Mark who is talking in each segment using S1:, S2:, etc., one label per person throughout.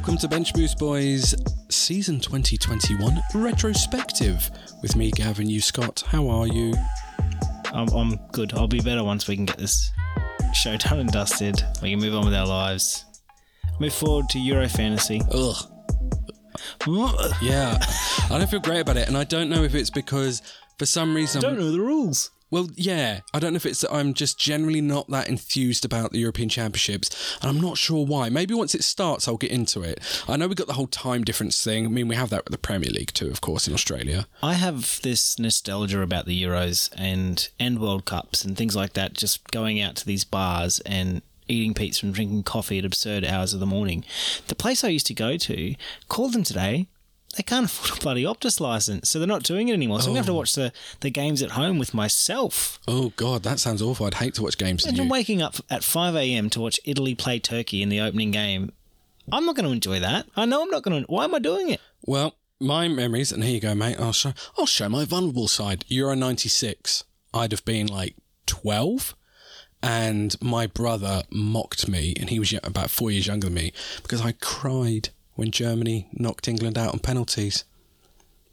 S1: Welcome to Bench Boost Boys season 2021 retrospective with me, Gavin. You, Scott. How are you?
S2: I'm, I'm good. I'll be better once we can get this show done and dusted. We can move on with our lives. Move forward to Euro Fantasy.
S1: Ugh. Yeah, I don't feel great about it, and I don't know if it's because for some reason.
S2: I don't know the rules.
S1: Well, yeah, I don't know if it's that I'm just generally not that enthused about the European Championships, and I'm not sure why. Maybe once it starts, I'll get into it. I know we got the whole time difference thing. I mean, we have that with the Premier League too, of course, in Australia.
S2: I have this nostalgia about the Euros and and World Cups and things like that. Just going out to these bars and eating pizza and drinking coffee at absurd hours of the morning. The place I used to go to called them today. They can't afford a bloody Optus license, so they're not doing it anymore. So I'm going to have to oh. watch the, the games at home with myself.
S1: Oh God, that sounds awful. I'd hate to watch games.
S2: Imagine
S1: you.
S2: waking up at 5 a.m. to watch Italy play Turkey in the opening game. I'm not going to enjoy that. I know I'm not going to. Why am I doing it?
S1: Well, my memories, and here you go, mate. I'll show. I'll show my vulnerable side. Euro '96. I'd have been like twelve, and my brother mocked me, and he was about four years younger than me because I cried when Germany knocked England out on penalties.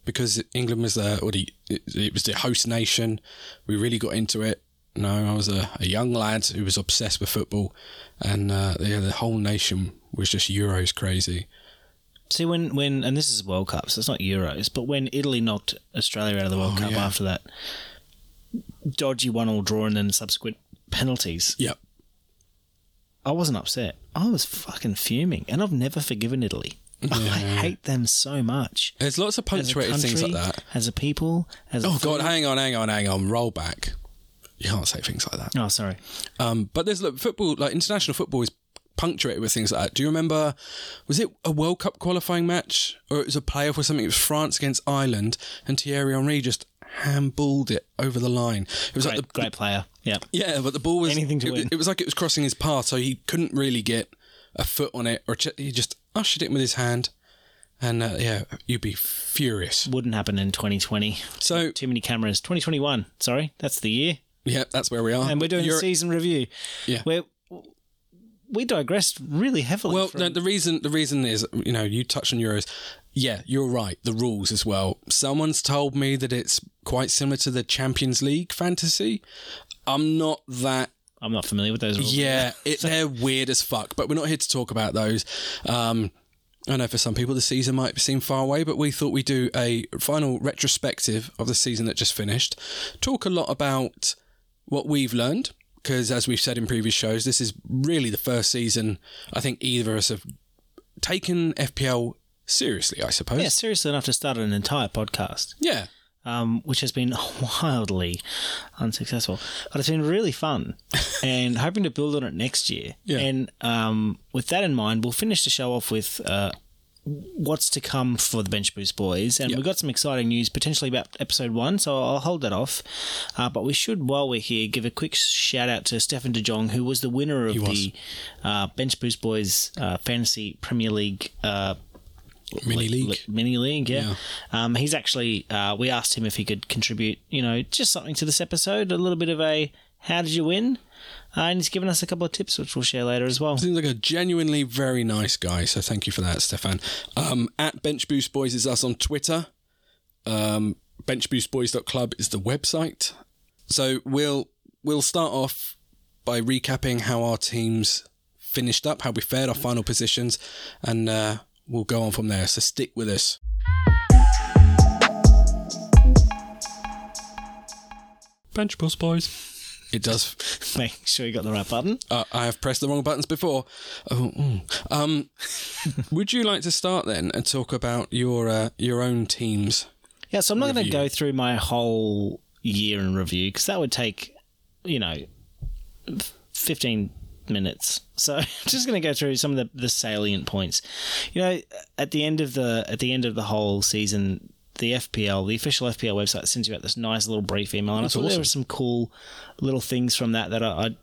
S1: Because England was the, or the, it, it was the host nation. We really got into it. No, I was a, a young lad who was obsessed with football, and uh, yeah, the whole nation was just Euros crazy.
S2: See, when, when and this is World Cup, so it's not Euros, but when Italy knocked Australia out of the World
S1: Oh,
S2: Cup
S1: yeah.
S2: after that dodgy one all draw and then subsequent penalties,
S1: Yep.
S2: I wasn't upset. I was fucking fuming, and I've never forgiven Italy. I hate them so much.
S1: There's lots of
S2: a
S1: punctuated things like that.
S2: As a people, as a
S1: Oh
S2: football-
S1: God, hang on, hang on, hang on. Roll back. You can't say things like that.
S2: Oh, sorry.
S1: Um, but there's look, football, like international football, is punctuated with things like that. Do you remember? Was it a World Cup qualifying match, or it was a playoff or something? It was France against Ireland, and Thierry Henry just handballed it over the line. It was
S2: Great,
S1: like the
S2: great player. Yeah.
S1: yeah, but the ball was
S2: Anything to
S1: it,
S2: win.
S1: It was like it was crossing his path, so he couldn't really get a foot on it, or ch- he just ushered it with his hand. And uh, yeah, you'd be furious.
S2: Wouldn't happen in 2020.
S1: So
S2: Too many cameras. 2021. Sorry, that's the year.
S1: yeah, that's where we are.
S2: And we're doing
S1: You're-
S2: a season review.
S1: Yeah.
S2: Where we digressed really heavily.
S1: Well,
S2: from-
S1: no, the reason the reason is you know you touched on Euros. Yeah, you're right. The rules as well. Someone's told me that it's quite similar to the Champions League fantasy. I'm not that.
S2: I'm not familiar with those rules.
S1: Yeah, it, they're weird as fuck. But we're not here to talk about those. Um, I know for some people the season might seem far away, but we thought we'd do a final retrospective of the season that just finished. Talk a lot about what we've learned, because as we've said in previous shows, this is really the first season I think either of us have taken FPL seriously, I suppose.
S2: Yeah, seriously enough to start an entire podcast,
S1: Yeah.
S2: um, which has been wildly unsuccessful, but it's been really fun, and hoping to build on it next year.
S1: Yeah.
S2: And um, with that in mind, we'll finish the show off with. Uh, What's to come for the Bench Boost Boys, and
S1: Yeah.
S2: we've got some exciting news potentially about episode one, so I'll hold that off. Uh, but we should, while we're here, give a quick shout out to Stefan De Jong, who was the winner of the uh, Bench Boost Boys uh, Fantasy Premier League uh,
S1: Mini league.
S2: Li- mini league, yeah. Um, he's actually. Uh, we asked him if he could contribute, you know, just something to this episode, a little bit of a "How did you win?" Uh, and he's given us a couple of tips, which we'll share later as well.
S1: Seems like a genuinely very nice guy, so thank you for that, Stefan. Um, at Bench Boost Boys is us on Twitter. Um, benchboostboys.club is the website. So we'll we'll start off by recapping how our teams finished up, how we fared, our final positions, and uh, we'll go on from there. So stick with us. Bench Boost Boys. It does
S2: Make sure you got the right button.
S1: uh, I have pressed the wrong buttons before. Oh, mm. um, would you like to start then and talk about your uh, your own teams?
S2: Yeah, so I'm not going to go through my whole year in review because that would take, you know, 15 minutes. So I'm just going to go through some of the, the salient points. You know, at the end of the at the end of the whole season, the FPL, the official FPL website, sends you out this nice little brief email, and
S1: That's
S2: I thought there were some cool little things from that that I, I'd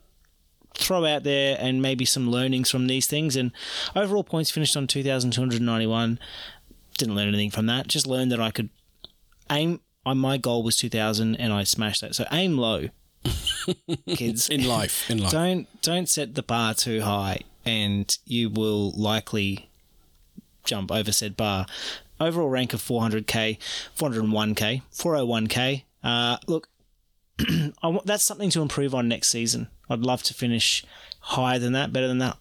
S2: throw out there, and maybe some learnings from these things. And overall points finished on 2,291. Didn't learn anything from that. Just learned that I could aim. I, my goal was 2,000, and I smashed that. So aim low, kids.
S1: In life, in life.
S2: Don't don't set the bar too high, and you will likely jump over said bar. Overall rank of 400k, 401k, 401k. Uh, look, that's something to improve on next season. I'd love to finish higher than that, better than that.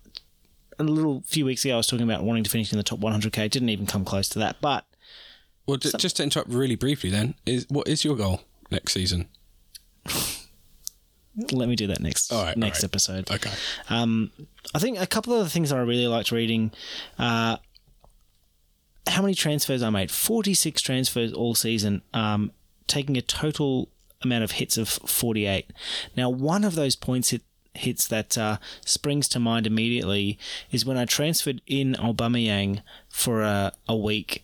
S2: A little few weeks ago, I was talking about wanting to finish in the top 100k. Didn't even come close to that, but
S1: Well, ju- just to interrupt really briefly, then is what is your goal next season?
S2: let me do that next
S1: All right,
S2: next
S1: all right.
S2: episode.
S1: Okay.
S2: Um, I think a couple of the things that I really liked reading. Uh, how many transfers I made? Forty-six transfers all season, um, taking a total amount of hits of forty-eight. Now, one of those points hit, hits that uh, springs to mind immediately is when I transferred in Aubameyang for a, a week,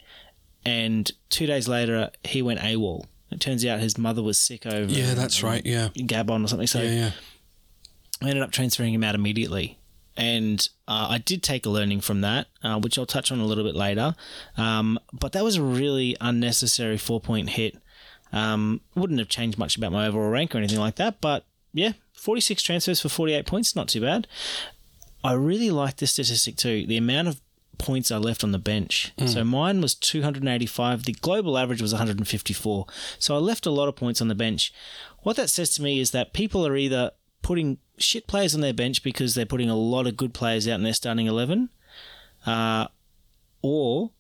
S2: and two days later he went AWOL. It turns out his mother was sick over
S1: Yeah, that's right. Yeah.
S2: Gabon or something. So
S1: Yeah, yeah.
S2: I ended up transferring him out immediately. And uh, I did take a learning from that, uh, which I'll touch on a little bit later. Um, but that was a really unnecessary four point hit. Um, wouldn't have changed much about my overall rank or anything like that. But yeah, 46 transfers for 48 points, not too bad. I really like this statistic too. The amount of points I left on the bench. So mine was 285. The global average was 154. So I left a lot of points on the bench. What that says to me is that people are either putting shit players on their bench because they're putting a lot of good players out in their starting 11, uh, or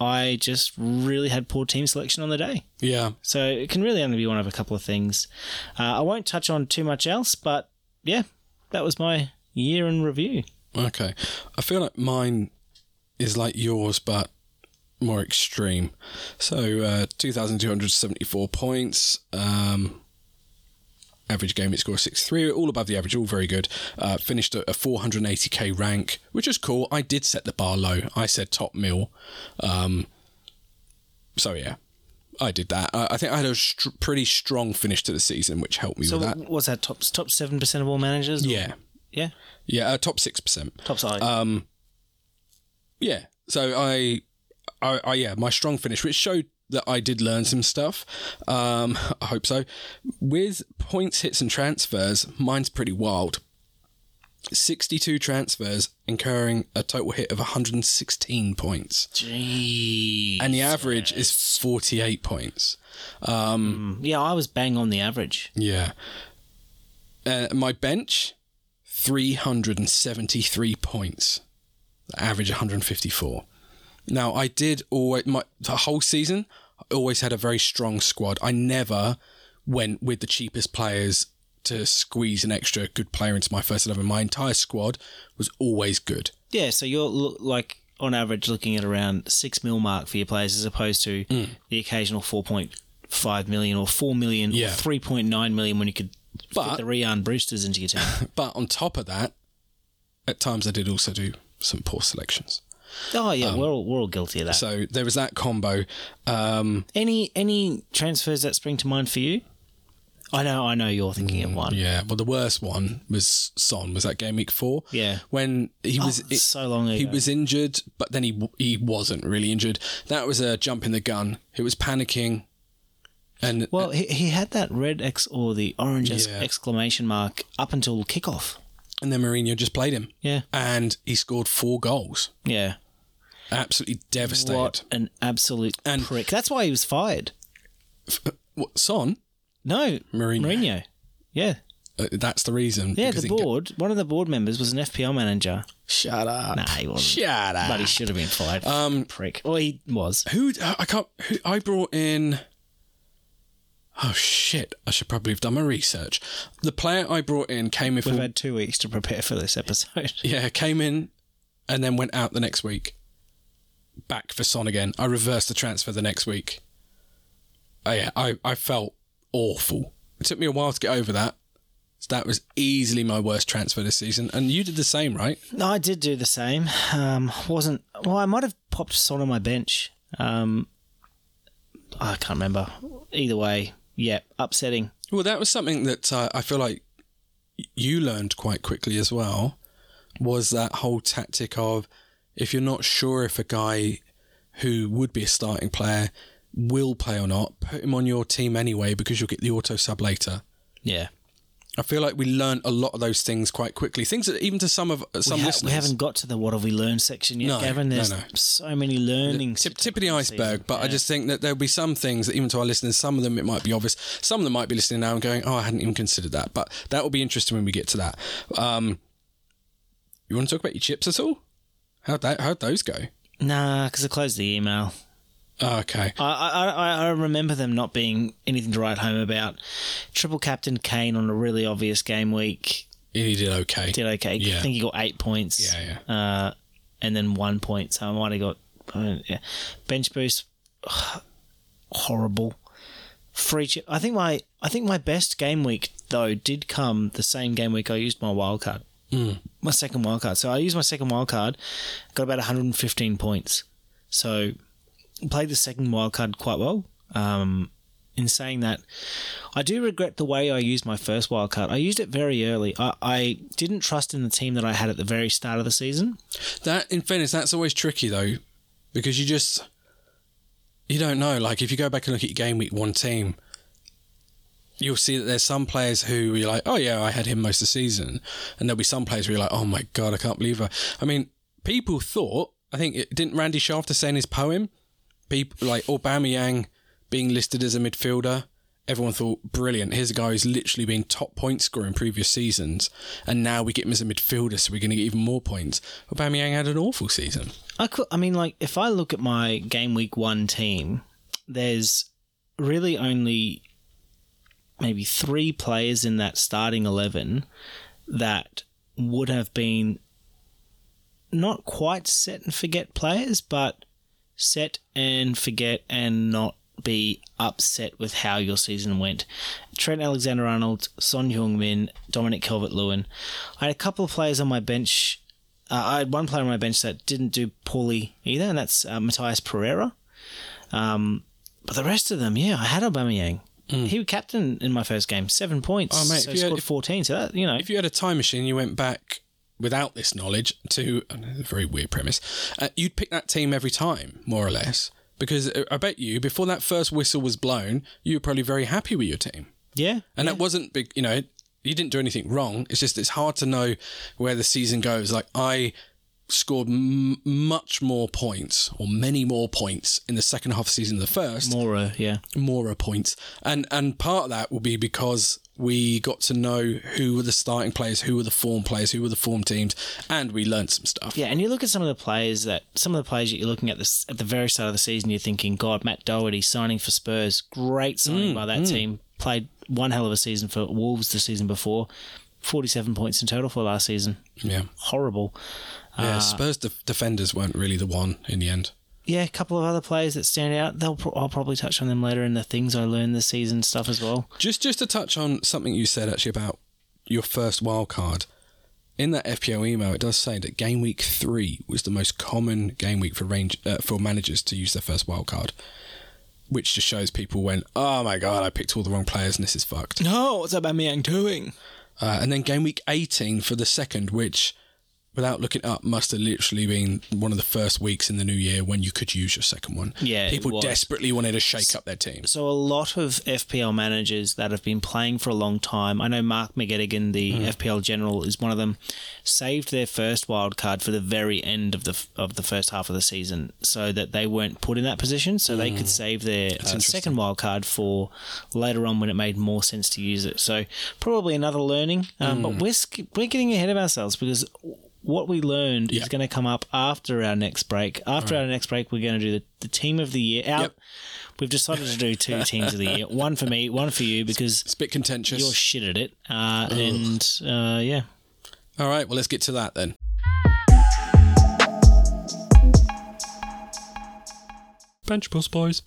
S2: I just really had poor team selection on the day.
S1: Yeah.
S2: So it can really only be one of a couple of things. Uh, I won't touch on too much else, but yeah, that was my year in review.
S1: Okay. I feel like mine is like yours, but more extreme. So, uh, 2,274 points. Um, average game it score 63, all above the average, all very good. Uh, finished at a 480k rank, which is cool. I did set the bar low. I said top mill Um, so, yeah. I did that. I I think I had a str- pretty strong finish to the season, which helped me
S2: So
S1: with that.
S2: Was that top top seven percent of all managers?
S1: Yeah,
S2: yeah,
S1: yeah, uh, top six percent.
S2: top side.
S1: Um, yeah. So I, I, I, yeah, my strong finish, which showed that I did learn some stuff. Um, I hope so. With points, hits, and transfers, mine's pretty wild. 62 transfers, incurring a total hit of 116 points.
S2: Jeez.
S1: And the average is 48 points.
S2: um yeah, I was bang on the average.
S1: Yeah. Uh, my bench, 373 points. Average 154. Now, I did always, my, the whole season, I always had a very strong squad. I never went with the cheapest players to squeeze an extra good player into my first 11. My entire squad was always good.
S2: Yeah, so you're like on average looking at around six mil mark for your players as opposed to
S1: Mm.
S2: the occasional four point five million or four million
S1: Yeah.
S2: or three point nine million when you could
S1: But-
S2: fit the Rhian Brewsters into your team.
S1: But on top of that, at times I did also do some poor selections.
S2: oh yeah, we're all we're all guilty of that.
S1: Um, So there was that combo. Um,
S2: any any transfers that spring to mind for you? I know, I know you're thinking of one.
S1: Mm, Yeah, well, the worst one was Son. Was that game week four?
S2: Yeah.
S1: when he was
S2: Oh, so long ago.
S1: he was injured, but then he he wasn't really injured. That was a jump in the gun. He was panicking, and
S2: Well, he, he had that red X or the orange
S1: Yeah.
S2: exclamation mark up until kickoff.
S1: And then Mourinho just played him,
S2: Yeah,
S1: and he scored four goals.
S2: yeah.
S1: Absolutely devastated.
S2: What an absolute
S1: And-
S2: prick. That's why he was fired.
S1: What, Son?
S2: No,
S1: Mourinho.
S2: Mourinho. Yeah,
S1: Uh, that's the reason.
S2: yeah. The board, one of the board members was an FPL manager.
S1: Shut up.
S2: Nah, he wasn't.
S1: Shut up.
S2: But he should have been fired.
S1: Um,
S2: prick. Well, he was.
S1: Who I can't. Who I brought in. Oh shit! I should probably have done my research. The player I brought in came in.
S2: We've
S1: For,
S2: had two weeks to prepare for this episode.
S1: yeah, came in, and then went out the next week. Back for Son again. I reversed the transfer the next week. Oh, yeah, I I felt awful. It took me a while to get over that. That was easily my worst transfer this season, and you did the same, right?
S2: No, I did do the same. Um, wasn't well. I might have popped Son on my bench. Um, I can't remember. Either way, yeah, upsetting.
S1: Well, that was something that uh, I feel like you learned quite quickly as well. Was that whole tactic of if you're not sure if a guy who would be a starting player will play or not, put him on your team anyway because you'll get the auto sub later.
S2: Yeah,
S1: I feel like we learned a lot of those things quite quickly. Things that even to some of some
S2: we, ha-
S1: listeners,
S2: we haven't got to the what have we learned section yet,
S1: No,
S2: Gavin. There's
S1: no.
S2: so many learnings.
S1: tip, tip of the iceberg. But I just think that there'll be some things that even to our listeners, some of them it might be obvious. Some of them might be listening now and going, "Oh, I hadn't even considered that." But that will be interesting when we get to that. Um, you want to talk about your chips at all? How'd that? How'd those go?
S2: Nah, because I closed the email.
S1: Oh, okay.
S2: I, I I remember them not being anything to write home about. Triple captain Kane on a really obvious game week
S1: He did okay.
S2: did okay.
S1: Yeah.
S2: I think he got eight points.
S1: Yeah,
S2: Uh, and then one point, so I might have got uh, yeah. bench boost. horrible. Free chip. I think my I think my best game week though did come the same game week I used my wild card.
S1: Mm.
S2: My second wild card. So I used my second wild card, got about 115 points. So played the second wild card quite well. Um, in saying that, I do regret the way I used my first wild card. I used it very early. I, I didn't trust in the team that I had at the very start of the season.
S1: That, in fairness, that's always tricky though, because you just you don't know. Like if you go back and look at your game week one team, you'll see that there's some players who you're like, oh yeah, I had him most of the season, and there'll be some players where you're like, oh my god, I can't believe it. I mean, people thought. I think it didn't Randy Shafter say in his poem, people like Aubameyang being listed as a midfielder. Everyone thought, brilliant. Here's a guy who's literally been top point scorer in previous seasons, and now we get him as a midfielder, so we're going to get even more points. Aubameyang had an awful season.
S2: I could. I mean, like if I look at my game week one team, there's really only maybe three players in that starting eleven that would have been not quite set and forget players, but set and forget and not be upset with how your season went. Trent Alexander Arnold, Son Heung Min, Dominic Calvert Lewin. I had a couple of players on my bench. Uh, I had one player on my bench that didn't do poorly either, and that's uh, Matheus Pereira. Um, but the rest of them, yeah, I had Aubameyang. He was captain in my first game, seven points.
S1: Mm. Oh, mate,
S2: so
S1: if you had-
S2: scored
S1: if-
S2: 14. So that, you know,
S1: If you had a time machine, you went back without this knowledge to a very weird premise. Uh, you'd pick that team every time, more or less, because uh, I bet you before that first whistle was blown, you were probably very happy with your team,
S2: yeah,
S1: and that wasn't big. You know, you didn't do anything wrong. It's just it's hard to know where the season goes. Like I scored m- much more points or many more points in the second half of the season than the first
S2: Mora, yeah.
S1: more points. And and part of that will be because we got to know who were the starting players, who were the form players, who were the form teams, and we learned some stuff.
S2: Yeah, and you look at some of the players that some of the players that you're looking at this at the very start of the season, you're thinking, God, Matt Doherty signing for Spurs, great signing mm, by that mm. team. Played one hell of a season for Wolves the season before, forty-seven points in total for last season.
S1: Yeah.
S2: Horrible.
S1: Yeah, uh, Spurs def- defenders weren't really the one in the end.
S2: Yeah, a couple of other players that stand out. They'll pro- I'll probably touch on them later in the things I learned this season stuff as well.
S1: Just just to touch on something you said actually about your first wild card. In that FPL email, it does say that game week three was the most common game week for range uh, for managers to use their first wild card, which just shows people went, "Oh my god, I picked all the wrong players and this is fucked."
S2: No, what's Aubameyang doing?
S1: Uh, and then game week 18 for the second, which, without looking up, must have literally been one of the first weeks in the new year when you could use your second one.
S2: Yeah,
S1: People desperately wanted to shake up their team.
S2: So a lot of FPL managers that have been playing for a long time. I know Mark McGettigan, the FPL general, is one of them. Saved their first wild card for the very end of the of the first half of the season, so that they weren't put in that position, so they could save their uh, second wild card for later on when it made more sense to use it. So probably another learning, um, but we're we're getting ahead of ourselves because. What we learned
S1: Yeah.
S2: is going to come up after our next break. After our next break, we're going to do the, the team of the year. out.
S1: Yep.
S2: We've decided to do two teams of the year. One for me, one for you, because
S1: It's a bit contentious.
S2: you're shit at it. Uh, and uh, yeah,
S1: All right, well, let's get to that then. Bench Boost Boys.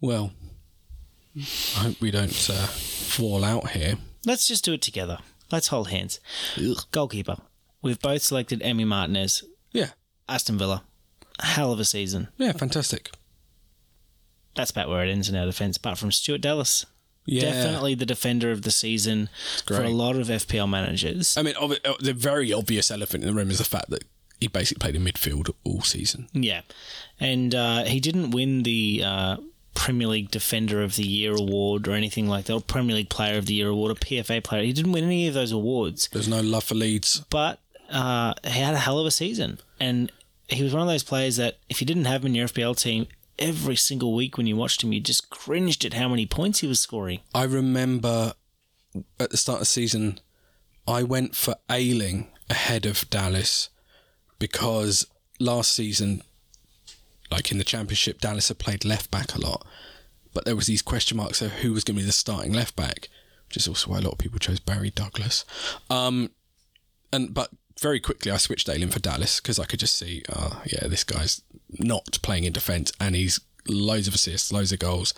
S1: Well, I hope we don't uh, fall out here.
S2: let's just do it together. Let's hold hands. Goalkeeper. We've both selected Emi Martinez,
S1: Yeah,
S2: Aston Villa. Hell of a season.
S1: yeah, fantastic.
S2: That's about where it ends in our defence, apart from Stuart Dallas.
S1: Yeah,
S2: Definitely the defender of the season for a lot of FPL managers.
S1: I mean, uh, the very obvious elephant in the room is the fact that he basically played in midfield all season.
S2: Yeah. And uh, he didn't win the uh, Premier League Defender of the Year award or anything like that, or Premier League Player of the Year award, or PFA Player. He didn't win any of those awards,
S1: There's no love for Leeds.
S2: but uh, he had a hell of a season. And he was one of those players that if you didn't have him in your FPL team, every single week when you watched him, you just cringed at how many points he was scoring.
S1: I remember at the start of the season, I went for Ayling ahead of Dallas because last season, like in the championship, Dallas had played left back a lot, but there was these question marks of who was going to be the starting left back, which is also why a lot of people chose Barry Douglas. Um, and but very quickly I switched Ayling for Dallas because I could just see, oh yeah, this guy's not playing in defence and he's loads of assists, loads of goals.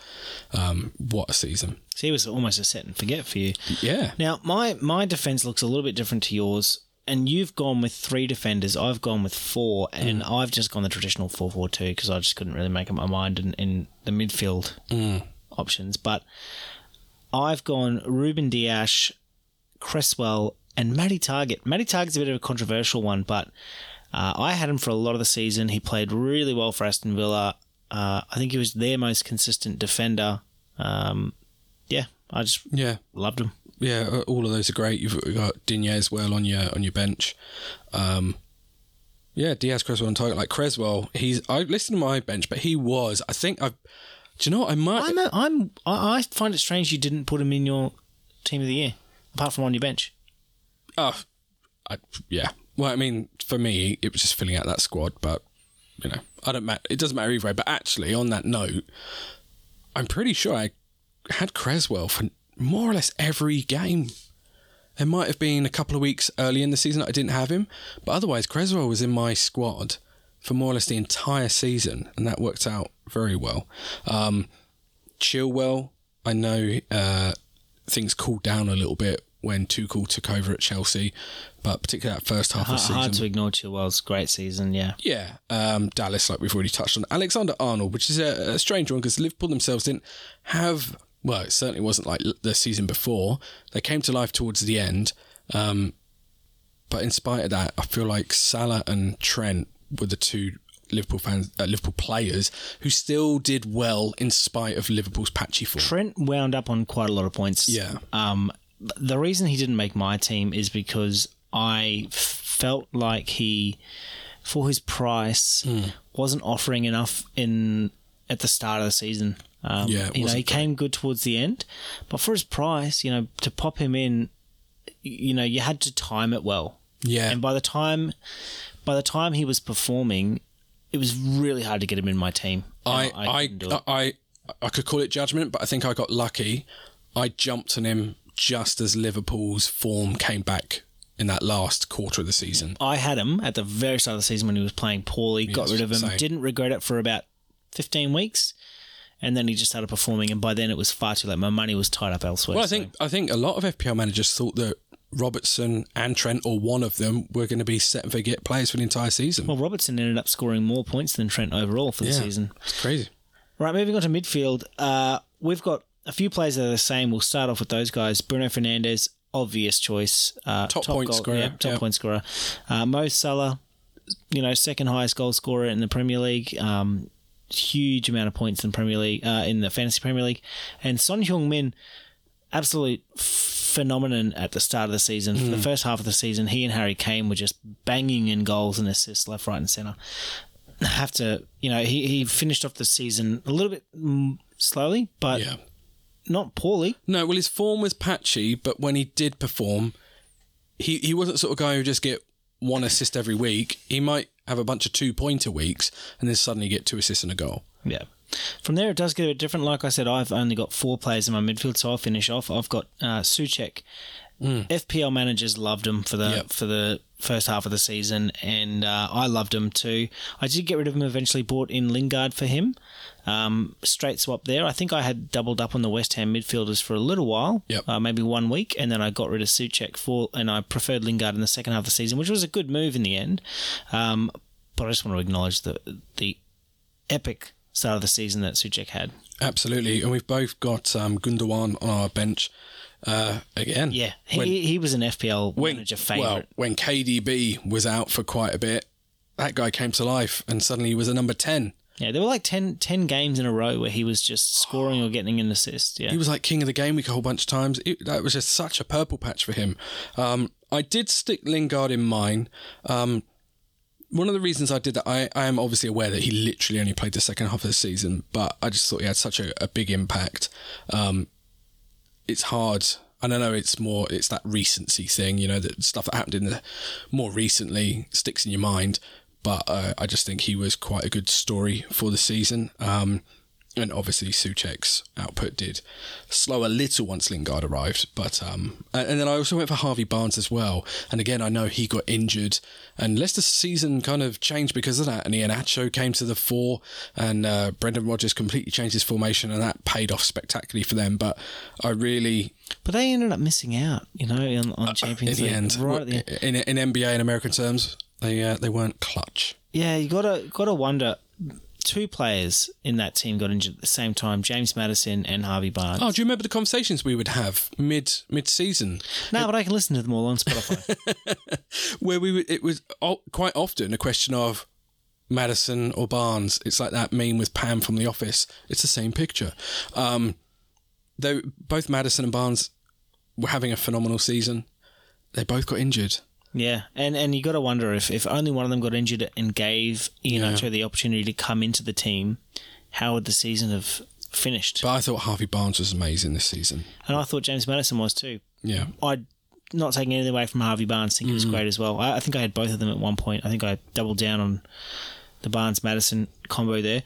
S1: Um, what a season!
S2: So he was almost a set and forget for you.
S1: Yeah.
S2: Now, my my defense looks a little bit different to yours, and you've gone with three defenders. I've gone with four, and I've just gone the traditional four-four-two because I just couldn't really make up my mind in, in the midfield options. But I've gone Ruben Dias, Cresswell, and Matty Targett. Matty Target's a bit of a controversial one, but uh, I had him for a lot of the season. He played really well for Aston Villa. Uh, I think he was their most consistent defender. Um, yeah, I just
S1: Yeah,
S2: loved him.
S1: yeah, all of those are great. You've got Digne as well on your on your bench. Um, yeah, Dias Cresswell on target. Like Cresswell, he's I listed him on my bench, but he was. I think I. Do you know what I might?
S2: I'm, a, I'm, I find it strange you didn't put him in your team of the year, apart from on your bench.
S1: Oh, I, yeah. Well, I mean, for me, it was just filling out that squad, but you know, I don't matter. It doesn't matter either way. But actually, on that note, I'm pretty sure I had Cresswell for more or less every game. There might have been a couple of weeks early in the season that I didn't have him, but otherwise, Cresswell was in my squad for more or less the entire season, and that worked out very well. Um, Chilwell, I know uh, things cooled down a little bit when Tuchel took over at Chelsea, but particularly that first half of the
S2: Hard,
S1: season.
S2: hard to ignore Chilwell's great season, yeah.
S1: Yeah, um, Dallas, like we've already touched on. Alexander Arnold, which is a, a strange one because Liverpool themselves didn't have, well, it certainly wasn't like the season before. They came to life towards the end. Um, but in spite of that, I feel like Salah and Trent were the two Liverpool fans, uh, Liverpool players who still did well in spite of Liverpool's patchy form.
S2: Trent wound up on quite a lot of points.
S1: Yeah.
S2: Um, the reason he didn't make my team is because I felt like he, for his price,
S1: Hmm.
S2: wasn't offering enough in at the start of the season. Um,
S1: Yeah,
S2: you know, he came good towards the end, but for his price, you know, to pop him in, you know, you had to time it well.
S1: Yeah,
S2: And by the time, by the time he was performing, it was really hard to get him in my team.
S1: I I
S2: do it.
S1: I, I could call it judgment, but I think I got lucky. I jumped on him just as Liverpool's form came back in that last quarter of the season.
S2: I had him at the very start of the season when he was playing poorly, got
S1: Yes,
S2: rid of him,
S1: same.
S2: didn't regret it for about 15 weeks, and then he just started performing, and by then it was far too late. My money was tied up elsewhere.
S1: Well, I
S2: so-
S1: think I think a lot of FPL managers thought that Robertson and Trent, or one of them, were going to be set and forget players for the entire season.
S2: Well, Robertson ended up scoring more points than Trent overall for the
S1: Yeah.
S2: season.
S1: it's crazy.
S2: Right, moving on to midfield. Uh, we've got a few players that are the same. We'll start off with those guys. Bruno Fernandes, obvious choice. Uh,
S1: Top point scorer,
S2: Yeah, top
S1: yeah.
S2: point scorer. Uh, Mo Salah, you know, second highest goal scorer in the Premier League. Um, huge amount of points in Premier League uh, in the fantasy Premier League, and Son Heung-min, absolute phenomenon at the start of the season. For the
S1: Hmm.
S2: first half of the season, he and Harry Kane were just banging in goals and assists left, right, and centre. Have to, you know, he, he finished off the season a little bit mm, slowly, but
S1: Yeah.
S2: Not poorly.
S1: No, well, his form was patchy, but when he did perform, he, he wasn't sort of guy who just get one assist every week. He might have a bunch of two pointer weeks and then suddenly get two assists and a goal.
S2: Yeah. From there, it does get a bit different. Like I said, I've only got four players in my midfield, so I'll finish off. I've got uh, Soucek. FPL managers loved him for the
S1: Mm. Yep.
S2: for the first half of the season, and uh, I loved him too. I did get rid of him eventually. Bought in Lingard for him. Um, straight swap there. I think I had doubled up on the West Ham midfielders for a little while,
S1: Yep.
S2: uh, maybe one week, and then I got rid of Soucek for, and I preferred Lingard in the second half of the season, which was a good move in the end. Um, but I just want to acknowledge the the epic start of the season that Soucek had.
S1: Absolutely. And we've both got um, Gundogan on our bench uh, again.
S2: Yeah, he,
S1: When-
S2: he was an FPL
S1: when,
S2: manager
S1: well, when KDB was out for quite a bit, that guy came to life and suddenly he was a number 10.
S2: Yeah, there were like 10, 10 games in a row where he was just scoring or getting an assist. Yeah.
S1: He was like king of the game week a whole bunch of times. It, that was just such a purple patch for him. Um, I did stick Lingard in mine. Um, one of the reasons I did that, I, I am obviously aware that he literally only played the second half of the season, but I just thought he had such a, a big impact. Um, it's hard. and I know. It's more. It's that recency thing. You know, that stuff that happened in the more recently sticks in your mind. But uh, I just think he was quite a good story for the season. Um, and obviously Soucek's output did slow a little once Lingard arrived, but um, and then I also went for Harvey Barnes as well. And again, I know he got injured, and Leicester's season kind of changed because of that. And Iheanacho came to the fore, and uh, Brendan Rodgers completely changed his formation, and that paid off spectacularly for them. But I really,
S2: but they ended up missing out, you know, on, on Champions
S1: in the
S2: League.
S1: end,
S2: right at the end.
S1: in in NBA in American terms, they uh, they weren't clutch.
S2: Yeah, you gotta gotta wonder. Two players in that team got injured at the same time: James Maddison and Harvey Barnes.
S1: Oh, do you remember the conversations we would have mid mid season?
S2: no, but I can listen to them all on Spotify.
S1: where we would, it was quite often a question of Maddison or Barnes. It's like that meme with Pam from The Office. It's the same picture. Um, though both Maddison and Barnes were having a phenomenal season, they both got injured.
S2: Yeah, and and you got to wonder if if only one of them got injured and gave Iheanacho the opportunity to come into the team, how would the season have finished?
S1: But I thought Harvey Barnes was amazing this season.
S2: and I thought James Maddison was too.
S1: Yeah.
S2: I not taking anything away from Harvey Barnes, think he was mm. great as well. I, I think I had both of them at one point. I think I doubled down on the Barnes Maddison combo there.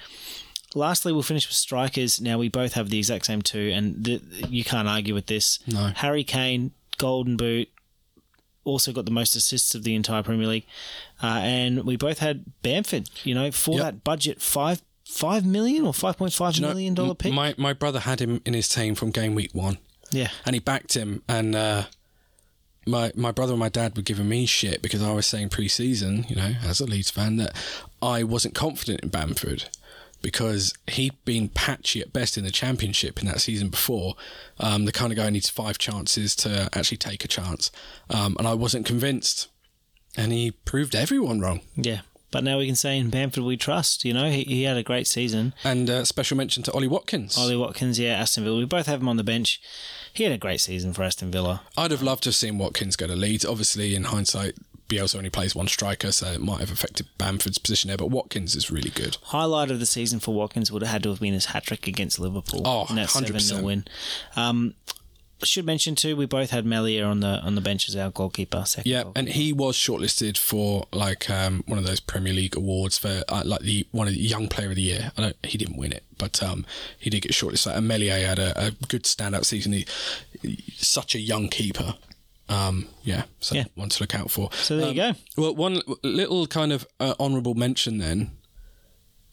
S2: Lastly, we'll finish with strikers. Now we both have the exact same two, and the, you can't argue with this.
S1: No.
S2: Harry Kane, Golden Boot, also got the most assists of the entire Premier League, uh, and we both had Bamford. You know, for
S1: Yep.
S2: that budget, five five million or five point five million dollar pick.
S1: My my brother had him in his team from game week one.
S2: yeah,
S1: and he backed him and uh, my my brother and my dad were giving me shit because I was saying pre-season, you know, as a Leeds fan that I wasn't confident in Bamford because he'd been patchy at best in the championship in that season before. Um, the kind of guy who needs five chances to actually take a chance, um, and I wasn't convinced, and he proved everyone wrong.
S2: yeah. But now we can say in Bamford we trust. You know, he, he had a great season.
S1: And uh, special mention to Ollie Watkins.
S2: Ollie Watkins, yeah, Aston Villa. We both have him on the bench. He had a great season for Aston Villa.
S1: I'd have loved to have seen Watkins go to Leeds. Obviously, in hindsight, Bielsa only plays one striker, so it might have affected Bamford's position there. But Watkins is really good.
S2: Highlight of the season for Watkins would have had to have been his hat trick against Liverpool.
S1: Oh,
S2: in that
S1: 100%.
S2: 7 win. Um, should mention too, we both had Meslier on the on the bench as our goalkeeper. Second
S1: Yeah,
S2: goalkeeper.
S1: and he was shortlisted for like um, one of those Premier League awards for uh, like the one of the Young Player of the Year. I don't, he didn't win it, but um, he did get shortlisted. And Meslier had a, a good standout season. He, such a young keeper. Um, yeah, so
S2: Yeah.
S1: one to look out for.
S2: So there you
S1: Um,
S2: go.
S1: Well, one little kind of uh, honourable mention then.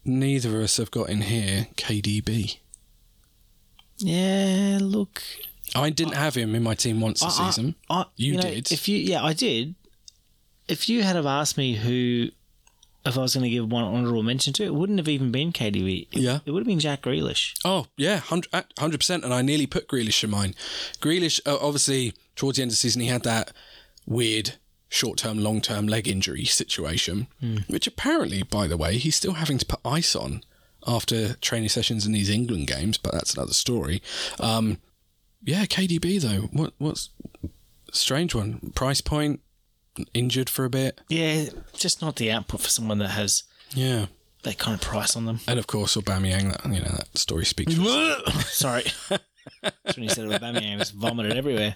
S1: Neither of us have got in here KDB.
S2: Yeah, look,
S1: I didn't have him in my team once this
S2: I- I-
S1: season. You
S2: know,
S1: did.
S2: If you, yeah, I did. If you had have asked me who, if I was going to give one honourable mention to, it wouldn't have even been KDB. It,
S1: Yeah.
S2: it would have been Jack Grealish.
S1: Oh yeah, hundred percent. And I nearly put Grealish in mine. Grealish, uh, obviously, towards the end of the season, he had that weird short-term, long-term leg injury situation, which apparently, by the way, he's still having to put ice on after training sessions in these England games. But that's another story. Um, yeah, KDB though. What what's strange one? Price point injured for a bit.
S2: Yeah, just not the output for someone that has
S1: Yeah.
S2: that kind of price on them.
S1: And of course, Aubameyang. That you know that story speaks. for.
S2: Sorry. That's when he said Aubameyang was vomited everywhere.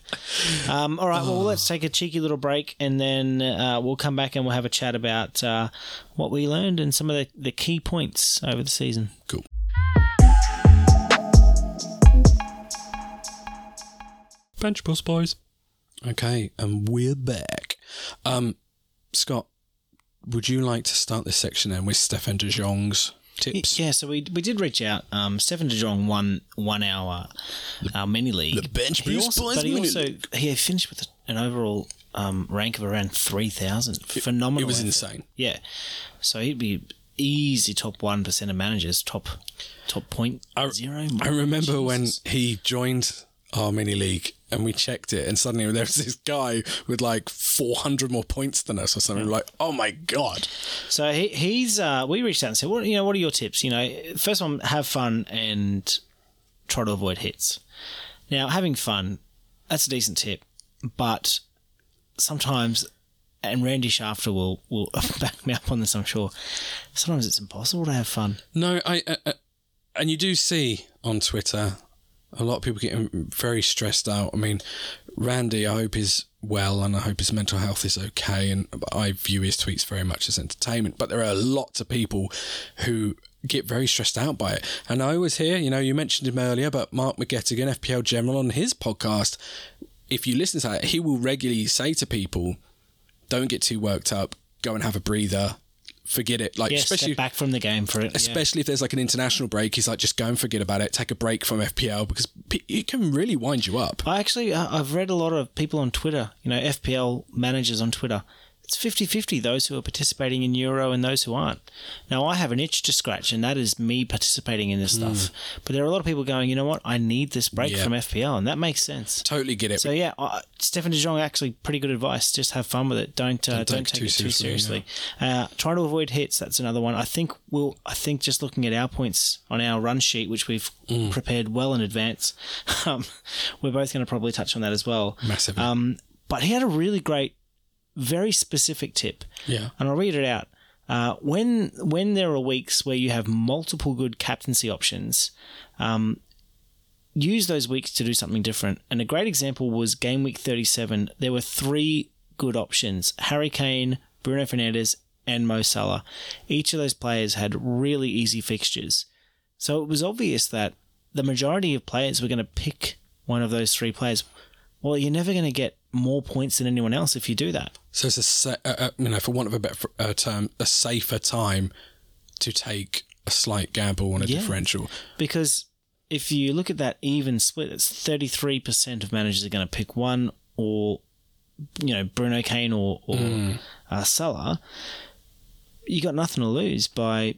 S2: Um, all right, well, let's take a cheeky little break and then uh, we'll come back and we'll have a chat about uh, what we learned and some of the, the key points over the season.
S1: Cool. Bench Boost Boys. Okay, and we're back. Um, Scott, would you like to start this section then with Stefan de Jong's tips?
S2: Yeah, so we we did reach out. Um, Stefan De Jong won one hour our mini league.
S1: the Bench
S2: He
S1: Boost
S2: also- but he also
S1: League.
S2: he finished with an overall um, rank of around three thousand. Phenomenal.
S1: It was
S2: effort.
S1: insane.
S2: Yeah, so he'd be easy top one percent of managers, top top point
S1: I-
S2: zero.
S1: I remember when he joined our mini league and we checked it and suddenly there was this guy with like 400 more points than us or something. We're like, oh my God.
S2: So he, he's uh, we reached out and said, "What you know? What are your tips? You know, first one, have fun and try to avoid hits. Now, having fun, that's a decent tip, but sometimes, and Randy Shafter will will back me up on this, I'm sure. Sometimes it's impossible to have fun.
S1: No, I, uh, uh, and you do see on Twitter a lot of people getting very stressed out. I mean, Randy, I hope is well and I hope his mental health is okay. And I view his tweets very much as entertainment. But there are lots of people who get very stressed out by it. And I always hear, you know, you mentioned him earlier, but Mark McGettigan, FPL General, on his podcast, if you listen to that, he will regularly say to people, don't get too worked up, go and have a breather. Forget it. Like
S2: Yeah,
S1: especially
S2: back from the game for it. yeah.
S1: especially if there's like an international break, he's like, just go and forget about it. Take a break from FPL because it can really wind you up.
S2: I actually, I've read a lot of people on Twitter, you know, FPL managers on Twitter. It's 50 50 those who are participating in Euro and those who aren't. Now, I have an itch to scratch, and that is me participating in this stuff. But there are a lot of people going, you know what? I need this break.
S1: Yeah.
S2: from FPL, and that makes sense.
S1: Totally get it.
S2: So, yeah, uh, Stefan De Jong, actually, pretty good advice. Just have fun with it. Don't uh, don't, take, it too seriously. Uh, try to avoid hits. That's another one. I think we'll. I think just looking at our points on our run sheet, which we've
S1: Mm.
S2: prepared well in advance, um, we're both going to probably touch on that as well.
S1: Massively.
S2: Um, but he had a really great, very specific tip,
S1: yeah.
S2: and I'll read it out. Uh, when when there are weeks where you have multiple good captaincy options, um, use those weeks to do something different. And a great example was game week 37. There were three good options: Harry Kane, Bruno Fernandes, and Mo Salah. Each of those players had really easy fixtures, so it was obvious that the majority of players were going to pick one of those three players. Well, you're never going to get more points than anyone else if you do that.
S1: So it's a, sa- uh, uh, you know, for want of a better uh, term, a safer time to take a slight gamble on a
S2: Yeah.
S1: differential.
S2: because if you look at that even split, it's 33% of managers are going to pick one or, you know, Bruno Kane or, or uh, Salah. You got nothing to lose by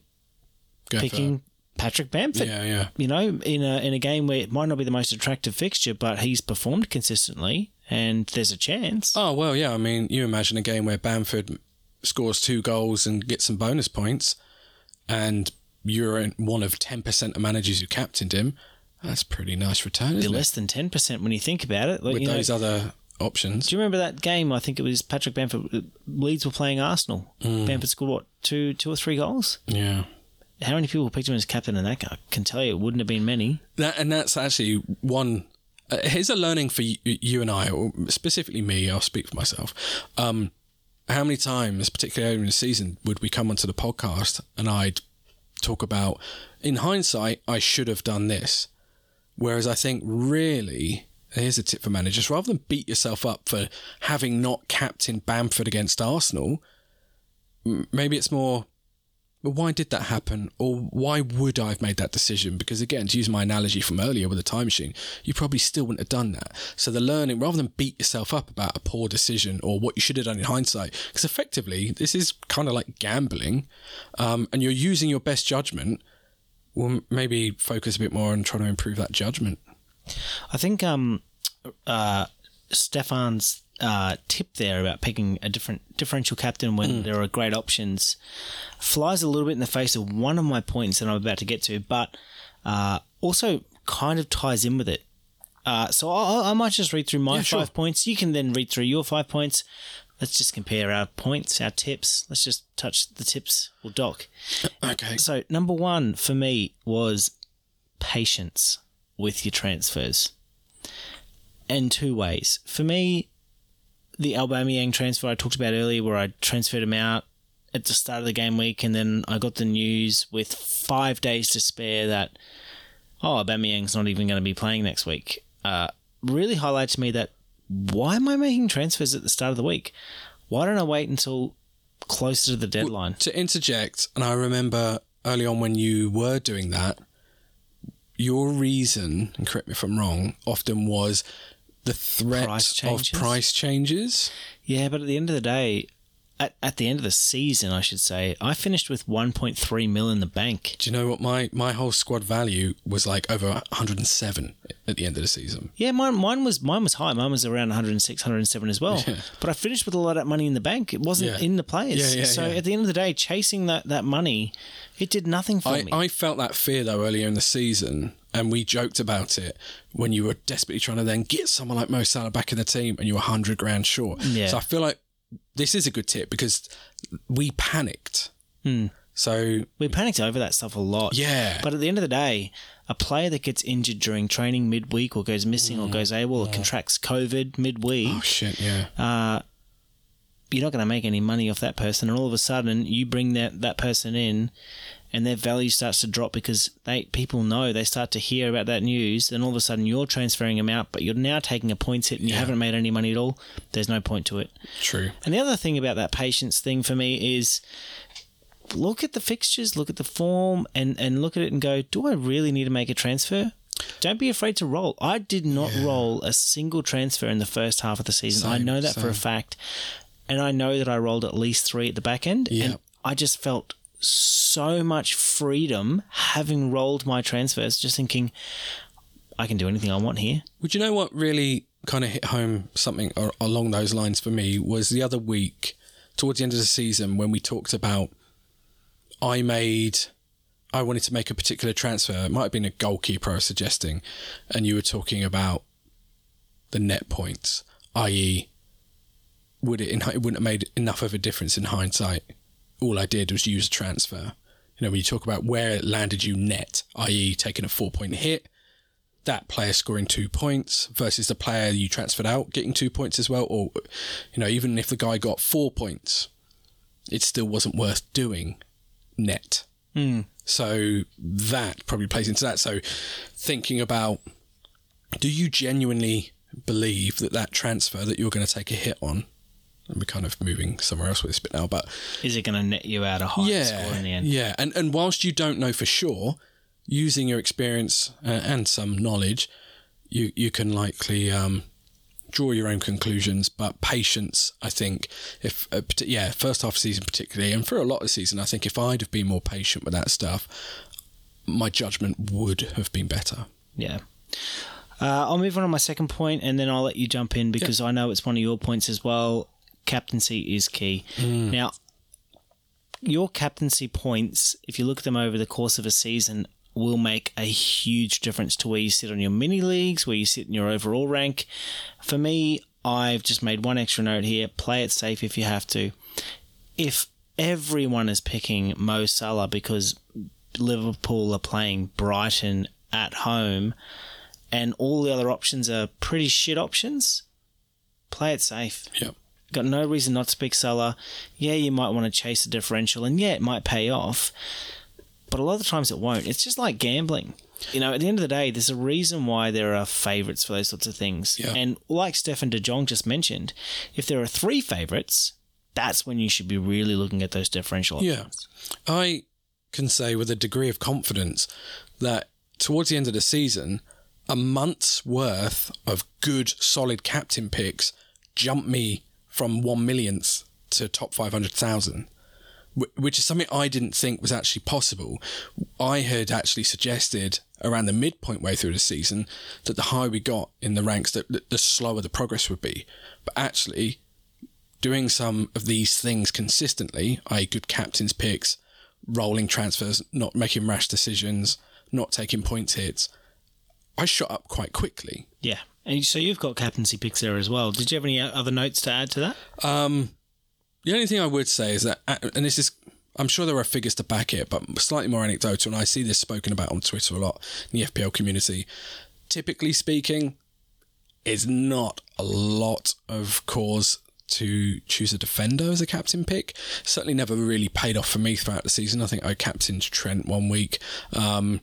S1: Go
S2: picking Patrick Bamford.
S1: yeah, yeah.
S2: You know, in a, in a game where it might not be the most attractive fixture, but he's performed consistently and there's a chance.
S1: Oh well, yeah. I mean, you imagine a game where Bamford scores two goals and gets some bonus points, and you're one of ten percent of managers who captained him. That's pretty nice return, isn't it?
S2: less than 10% when you think about it. Like,
S1: With
S2: you know,
S1: those other options.
S2: Do you remember that game? I think it was Patrick Bamford. Leeds were playing Arsenal.
S1: Mm.
S2: Bamford scored what two, two or three goals.
S1: Yeah.
S2: How many people picked him as captain in that? I can tell you, it wouldn't have been many.
S1: That and that's actually one. Uh, here's a learning for you, you and I, or specifically me. I'll speak for myself. Um, how many times, particularly in the season, would we come onto the podcast and I'd talk about, in hindsight, I should have done this. Whereas I think really, here's a tip for managers: rather than beat yourself up for having not captained Bamford against Arsenal, maybe it's more why did that happen? Or why would I have made that decision? Because again, to use my analogy from earlier with the time machine, you probably still wouldn't have done that. So the learning, rather than beat yourself up about a poor decision or what you should have done in hindsight, because effectively this is kind of like gambling, um, and you're using your best judgment. Well, maybe focus a bit more on trying to improve that judgment.
S2: I think um, uh, Stefan's uh, tip there about picking a different differential captain when there are great options flies a little bit in the face of one of my points that I'm about to get to, but uh, also kind of ties in with it. Uh, so I, I might just read through my
S1: Yeah, sure.
S2: five points. You can then read through your five points. Let's just compare our points, our tips. Let's just touch the tips. We'll doc.
S1: Okay.
S2: So number one for me was patience with your transfers. In two ways. For me, the Aubameyang transfer I talked about earlier, where I transferred him out at the start of the game week, and then I got the news with five days to spare that oh, Aubameyang's not even going to be playing next week. Uh, really highlights to me that why am I making transfers at the start of the week? Why don't I wait until closer to the deadline?
S1: to interject, and I remember early on when you were doing that, your reason, and correct me if I'm wrong, often was the threat
S2: Price
S1: of price changes.
S2: Yeah, but at the end of the day, at, at the end of the season, I should say, I finished with 1.3 mil in the bank.
S1: Do you know what my my whole squad value was like over 107 at the end of the season?
S2: Yeah, mine, mine was mine was high. Mine was around 106, 107 as well. But I finished with a lot of that money in the bank. It wasn't
S1: Yeah.
S2: in the players.
S1: Yeah, yeah,
S2: so
S1: yeah.
S2: at the end of the day, chasing that, that money, it did nothing for
S1: I,
S2: me.
S1: I felt that fear though earlier in the season, and we joked about it when you were desperately trying to then get someone like Mo Salah back in the team, and you were hundred grand short.
S2: Yeah.
S1: So I feel like this is a good tip because we panicked.
S2: Hmm.
S1: So
S2: we panicked over that stuff a lot.
S1: yeah,
S2: But at the end of the day, a player that gets injured during training midweek or goes missing or goes AWOL or contracts COVID midweek,
S1: oh shit, yeah,
S2: uh, you're not going to make any money off that person. And all of a sudden, you bring that, that person in and their value starts to drop because they people know they start to hear about that news. Then all of a sudden, you're transferring them out, but you're now taking a points hit and you
S1: Yeah.
S2: haven't made any money at all. There's no point to it.
S1: true.
S2: And the other thing about that patience thing for me is look at the fixtures, look at the form, and, and look at it and go, do I really need to make a transfer? Don't be afraid to roll. I did not roll a single transfer in the first half of the season. I know that for a fact. And I know that I rolled at least three at the back end.
S1: Yeah.
S2: And I just felt so much freedom having rolled my transfers, just thinking, I can do anything I want here.
S1: Would you know what really kind of hit home something along those lines for me was the other week towards the end of the season when we talked about I made I wanted to make a particular transfer. It might have been a goalkeeper I was suggesting, and you were talking about the net points, i.e., would it, it wouldn't have made enough of a difference in hindsight. All I did was use a transfer. You know, when you talk about where it landed you net, i.e., taking a four point hit, that player scoring two points versus the player you transferred out getting two points as well, or you know, even if the guy got four points, it still wasn't worth doing net. Hmm. So that probably plays into that. So thinking about, do you genuinely believe that that transfer that you're going to take a hit on? And we're kind of moving somewhere else with this bit now, but
S2: Is it going to net you out a high
S1: yeah,
S2: score in the end?
S1: yeah, and and whilst you don't know for sure, using your experience uh, and some knowledge, you you can likely um, draw your own conclusions. But patience, I think, if uh, yeah, first half of the season particularly, and for a lot of the season, I think if I'd have been more patient with that stuff, my judgment would have been better.
S2: Yeah. Uh, I'll move on to my second point and then I'll let you jump in because I know it's one of your points as well. Captaincy is key. Mm. Now, your captaincy points, if you look at them over the course of a season, will make a huge difference to where you sit on your mini leagues, where you sit in your overall rank. For me, I've just made one extra note here play it safe if you have to. If everyone is picking Mo Salah because Liverpool are playing Brighton at home and all the other options are pretty shit options, play it safe.
S1: Yeah,
S2: Got no reason not to pick Salah. Yeah, you might want to chase the differential, and yeah, it might pay off, but a lot of the times it won't. It's just like gambling. You know, at the end of the day, there's a reason why there are favourites for those sorts of things.
S1: Yeah.
S2: And like Stefan de Jong just mentioned, if there are three favourites, that's when you should be really looking at those differential
S1: Yeah. I can say with a degree of confidence that towards the end of the season, a month's worth of good, solid captain picks jumped me from one millionth to top 500,000, which is something I didn't think was actually possible. I had actually suggested around the midpoint way through the season that the higher we got in the ranks, that the slower the progress would be. But actually, doing some of these things consistently, i.e., good captain's picks, rolling transfers, not making rash decisions, not taking point hits, I shot up quite quickly.
S2: Yeah. And so you've got captaincy picks there as well. Did you have any other notes to add to that?
S1: Um, the only thing I would say is that, uh, and this is, I'm sure there are figures to back it, but slightly more anecdotal, and I see this spoken about on Twitter a lot in the FPL community. Typically speaking, is not a lot of cause to choose a defender as a captain pick. Certainly never really paid off for me throughout the season. I think I captained Trent one week. Um,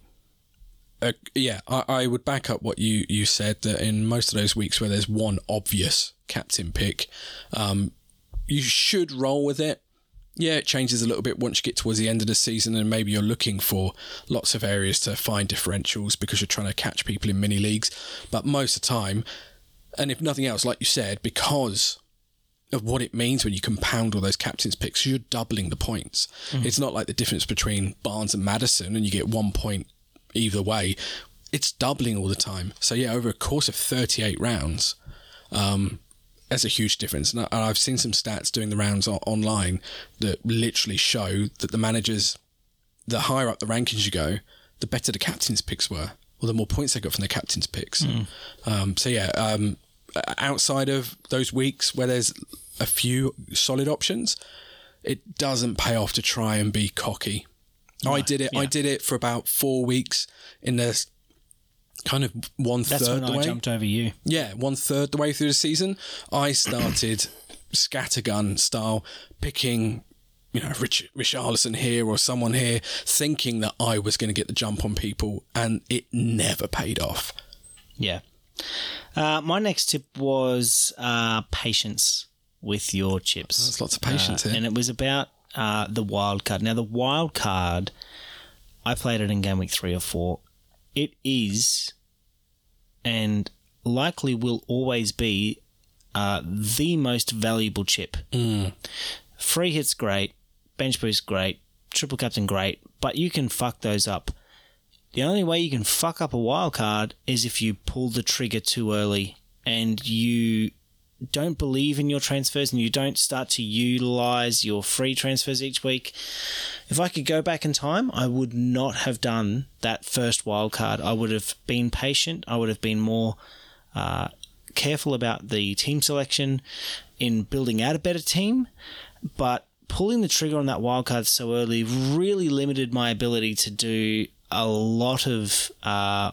S1: uh, yeah, I, I would back up what you, you said that in most of those weeks where there's one obvious captain pick, um, you should roll with it. Yeah, it changes a little bit once you get towards the end of the season, and maybe you're looking for lots of areas to find differentials because you're trying to catch people in mini leagues. But most of the time, and if nothing else, like you said, because of what it means when you compound all those captains picks. You're doubling the points. It's not like the difference between Barnes and Maddison, and you get one point either way. It's doubling all the time. So yeah, over a course of 38 rounds, um, there's a huge difference. And I've seen some stats doing the rounds online that literally show that the managers, the higher up the rankings you go, the better the captains picks were, or the more points they got from the captains picks. Um, so yeah, um, outside of those weeks where there's a few solid options, it doesn't pay off to try and be cocky. I did it. I did it for about four weeks in the kind of one third
S2: That's when
S1: the
S2: I
S1: way.
S2: jumped over you.
S1: Yeah, one third the way through the season, I started scattergun style, picking, you know, Rich, Richarlison here or someone here, thinking that I was going to get the jump on people, and it never paid off.
S2: Yeah. Uh, my next tip was uh, patience with your chips.
S1: There's lots of patience
S2: Uh,
S1: here.
S2: And it was about uh, the wild card. Now, the wild card, I played it in game week three or four. It is, and likely will always be, uh, the most valuable chip. Free hits great, bench boost great, triple captain great, but you can fuck those up. The only way you can fuck up a wild card is if you pull the trigger too early and you don't believe in your transfers and you don't start to utilize your free transfers each week. If I could go back in time, I would not have done that first wild card. I would have been patient. I would have been more uh, careful about the team selection in building out a better team. But pulling the trigger on that wild card so early really limited my ability to do a lot of uh,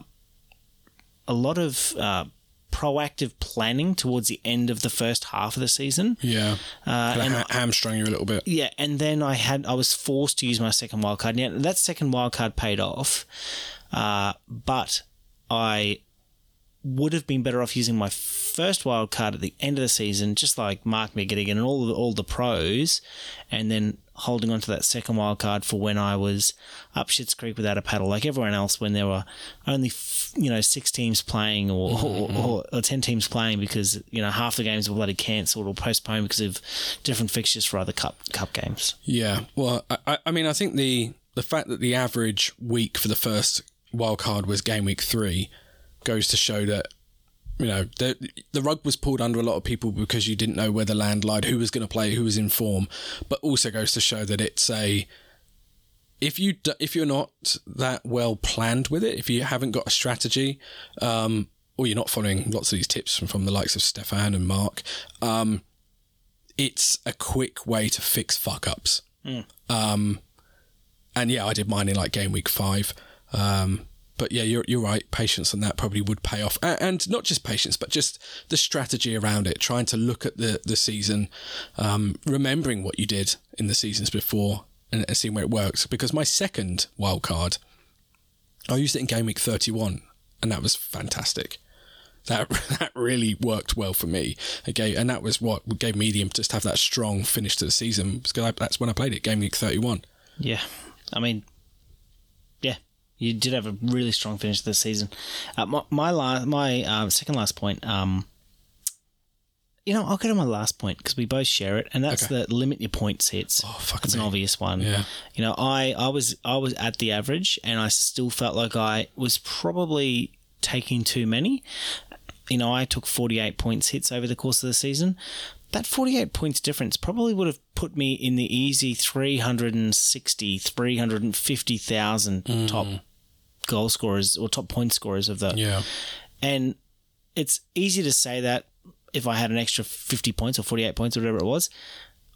S2: a lot of uh, proactive planning towards the end of the first half of the season.
S1: Yeah,
S2: Uh, and
S1: ha- hamstrung you a little bit.
S2: yeah, and then I had I was forced to use my second wild card. Now that second wild card paid off, uh, but I would have been better off using my first wild card at the end of the season, just like Mark McGettigan and all the, all the pros, and then holding on to that second wild card for when I was up Shit's Creek without a paddle, like everyone else, when there were only f- you know six teams playing or, or, mm-hmm. or, or ten teams playing because you know half the games were bloody cancelled or postponed because of different fixtures for other cup cup games.
S1: Yeah, well, I- I, I mean, I think the the fact that the average week for the first wild card was game week three goes to show that you know the the rug was pulled under a lot of people because you didn't know where the land lied, who was going to play, who was in form, but also goes to show that it's a if you if you're not that well planned with it, if you haven't got a strategy, um, or you're not following lots of these tips from, from the likes of Stefan and Mark, um, it's a quick way to fix fuck ups. Um, and yeah, I did mine in like game week five. Um, but yeah, you're you're right. Patience on that probably would pay off, and not just patience, but just the strategy around it. Trying to look at the the season, um, remembering what you did in the seasons before, and, and seeing where it works. Because my second wild card, I used it in game week thirty one, and that was fantastic. That that really worked well for me. Gave, and that was what gave me the to have that strong finish to the season. Because I, that's when I played it, game week thirty one.
S2: Yeah, I mean, you did have a really strong finish this season. Uh, my my last, my um, second last point. Um, you know, I'll go to my last point because we both share it, and that's
S1: Okay.
S2: the limit your points hits.
S1: Oh, fuck
S2: That's
S1: me.
S2: an obvious one.
S1: Yeah.
S2: You know, I I was I was at the average, and I still felt like I was probably taking too many. You know, I took 48 points hits over the course of the season. That 48 points difference probably would have put me in the easy 360, 350,000 top goal scorers or top point scorers of the.
S1: Yeah.
S2: And it's easy to say that if I had an extra 50 points or 48 points or whatever it was.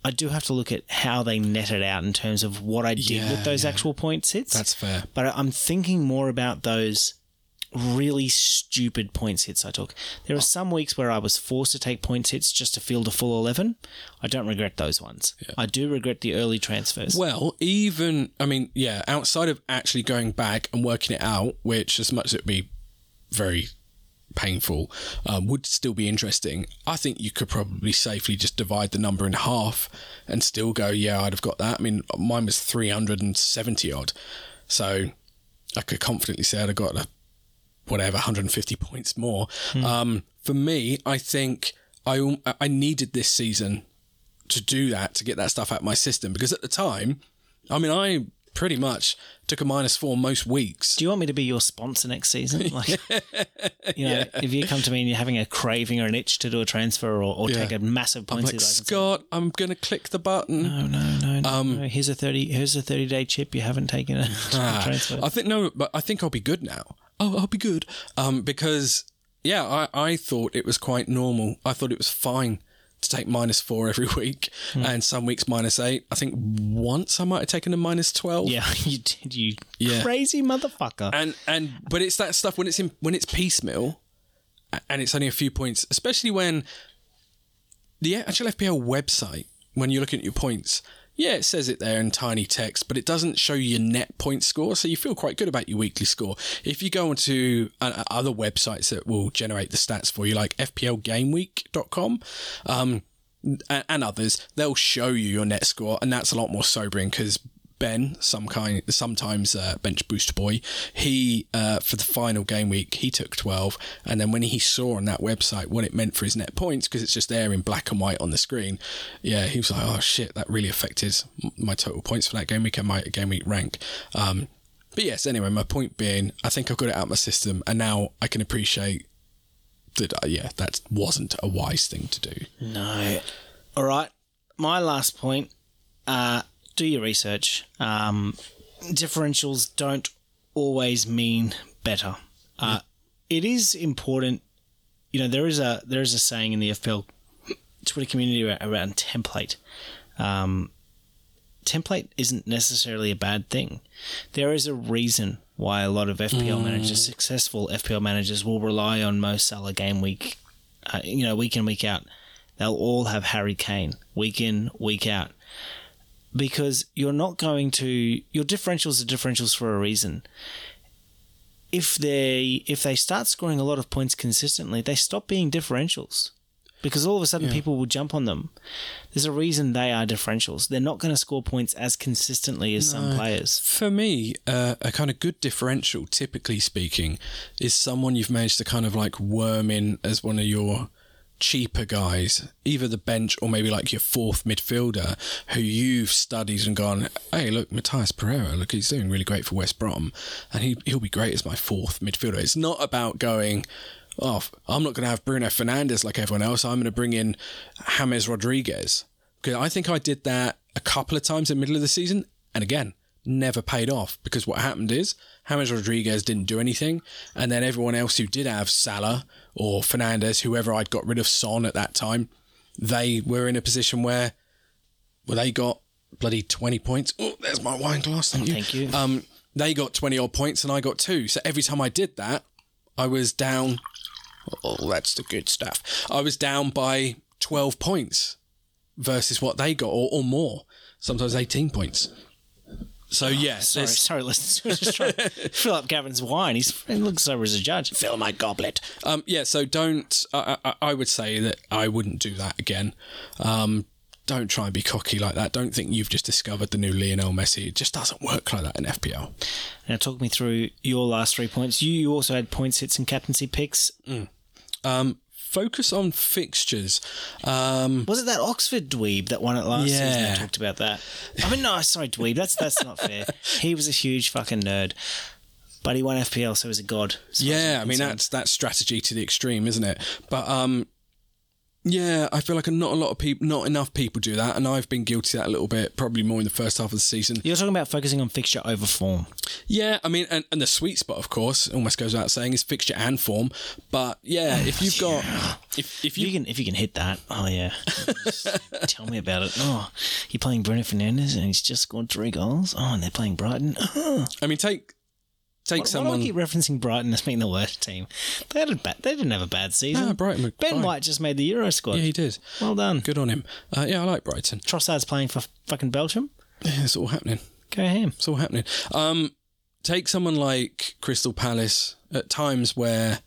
S2: I do have to look at how they netted out in terms of what I did
S1: Yeah,
S2: with those
S1: yeah.
S2: actual points hits.
S1: That's fair.
S2: But I'm thinking more about those really stupid points hits I took. There are some weeks where I was forced to take points hits just to field a full 11. I don't regret those ones. I do regret the early transfers.
S1: Well, even I mean, yeah, outside of actually going back and working it out, which as much as it'd be very painful, um, would still be interesting. I think you could probably safely just divide the number in half and still go, yeah, I'd have got that. I mean, mine was three hundred and seventy odd, so I could confidently say I'd have got a whatever 150 points more. Um, for me, I think I I needed this season to do that to get that stuff out of my system because at the time, I mean, I pretty much took a minus four most weeks.
S2: Do you want me to be your sponsor next season? Like, you know, if you come to me and you're having a craving or an itch to do a transfer or, or
S1: Yeah.
S2: take a massive
S1: I'm
S2: points
S1: like
S2: lead, I can say,
S1: Scott, I'm gonna click the button.
S2: no, no, no, no,
S1: Um,
S2: no. Here's a thirty. Here's a thirty day chip. You haven't taken a
S1: Ah,
S2: transfer.
S1: I think no, but I think I'll be good now. Oh, I'll be good. Um, because yeah, I, I thought it was quite normal. I thought it was fine to take minus four every week,
S2: Hmm.
S1: and some weeks minus eight. I think once I might have taken a minus twelve.
S2: yeah, you did. You
S1: Yeah.
S2: crazy motherfucker.
S1: and and but it's that stuff when it's in when it's piecemeal, and it's only a few points, especially when the actual FPL website when you're looking at your points. Yeah, it says it there in tiny text, but it doesn't show your net point score, so you feel quite good about your weekly score. If you go onto uh, other websites that will generate the stats for you, like FPLGameweek.com, um, and others, they'll show you your net score, and that's a lot more sobering because Ben, some kind, sometimes uh, bench boost boy, he uh, for the final game week he took twelve, and then when he saw on that website what it meant for his net points because it's just there in black and white on the screen, yeah, he was like, oh shit, that really affected my total points for that game week and my game week rank. Um, but yes, anyway, my point being, I think I've got it out of my system, and now I can appreciate that. Uh, yeah, that wasn't a wise thing to do.
S2: No. All right. My last point. Uh, do your research. Um, differentials don't always mean better. Uh, it is important. You know, there is a there is a saying in the FPL Twitter community around, template. Um, template isn't necessarily a bad thing. There is a reason why a lot of FPL managers, successful FPL managers, will rely on Mo Salah game week, uh, you know, week in week out. They'll all have Harry Kane week in week out because you're not going to your differentials are differentials for a reason. If they if they start scoring a lot of points consistently, they stop being differentials because all of a sudden people will jump on them. There's a reason they are differentials. They're not going to score points as consistently as some players.
S1: For me, uh, a kind of good differential, typically speaking, is someone you've managed to kind of like worm in as one of your cheaper guys, either the bench or maybe like your fourth midfielder who you've studied and gone, hey, look, Matheus Pereira, look, he's doing really great for West Brom and he, he'll be great as my fourth midfielder. It's not about going, oh, I'm not going to have Bruno Fernandes like everyone else. I'm going to bring in James Rodriguez. Because I think I did that a couple of times in the middle of the season. And again, never paid off because what happened is James Rodriguez didn't do anything. And then everyone else who did have Salah or Fernandes, whoever I'd got rid of Son at that time, they were in a position where well, they got bloody 20 points. Oh, there's my wine glass. Thank you.
S2: Thank you.
S1: Um, they got 20 odd points and I got two. So every time I did that, I was down. Oh, that's the good stuff. I was down by 12 points versus what they got or, or more, sometimes 18 points. So, yeah,
S2: Sorry,
S1: there's-
S2: sorry, listeners. Just trying to fill up Gavin's wine. He's he looks over as a judge.
S1: fill my goblet. Um, yeah, so don't. I, I, I would say that I wouldn't do that again. Um, don't try and be cocky like that. Don't think you've just discovered the new Lionel Messi. It just doesn't work like that in FPL.
S2: Now, talk me through your last three points. You, you also had points, hits, and captaincy picks.
S1: Um, focus on fixtures. Um,
S2: Was it that Oxford dweeb that won it last season?
S1: Yeah.
S2: That talked about that. I mean, no, sorry, dweeb. That's that's not fair. He was a huge fucking nerd, but he won FPL, so he was a god. as
S1: yeah,
S2: I'm
S1: mean that's that's strategy to the extreme, isn't it? But um, yeah, I feel like not a lot of people, not enough people do that, and I've been guilty of that a little bit, probably more in the first half of the season.
S2: You're talking about focusing on fixture over form.
S1: Yeah, I mean, and, and the sweet spot, of course, almost goes without saying, is fixture and form. But yeah, if you've got, if if
S2: If
S1: you
S2: you can, if you can hit that, oh yeah. Tell me about it. Oh, you're playing Bruno Fernandes and he's just scored three goals. Oh, and they're playing Brighton.
S1: I mean, take take
S2: Why, why do I keep referencing Brighton as being the worst team? They had a bad, They didn't have a bad season.
S1: No, Brighton
S2: Ben
S1: fine.
S2: White just made the Euro squad.
S1: yeah, he did.
S2: well done.
S1: Good on him. Uh, yeah, I like Brighton.
S2: Trossard's playing for fucking Belgium.
S1: Yeah, it's all happening.
S2: Go ham.
S1: It's all happening. Um, take someone like Crystal Palace at times where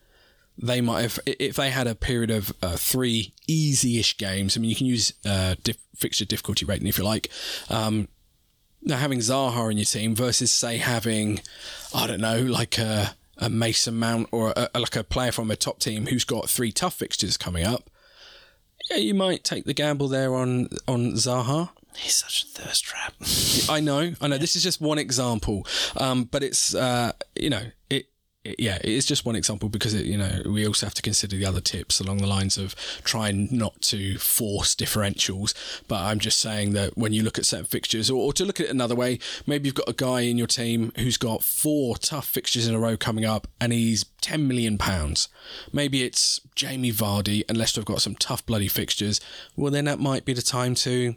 S1: they might have, if they had a period of uh, three easy-ish games. I mean, you can use uh, diff- fixture difficulty rating if you like. Um, now having Zaha in your team versus say having, I don't know, like a, a Mason Mount or a, like a player from a top team who's got three tough fixtures coming up. yeah, you might take the gamble there on on Zaha.
S2: He's such a thirst trap.
S1: I know, I know. This is just one example, um, but it's uh, you know. Yeah, it is just one example because it, you know we also have to consider the other tips along the lines of trying not to force differentials. But I'm just saying that when you look at certain fixtures, or, or to look at it another way, maybe you've got a guy in your team who's got four tough fixtures in a row coming up, and he's ten million pounds. Maybe it's Jamie Vardy, Leicester have got some tough bloody fixtures. Well, then that might be the time to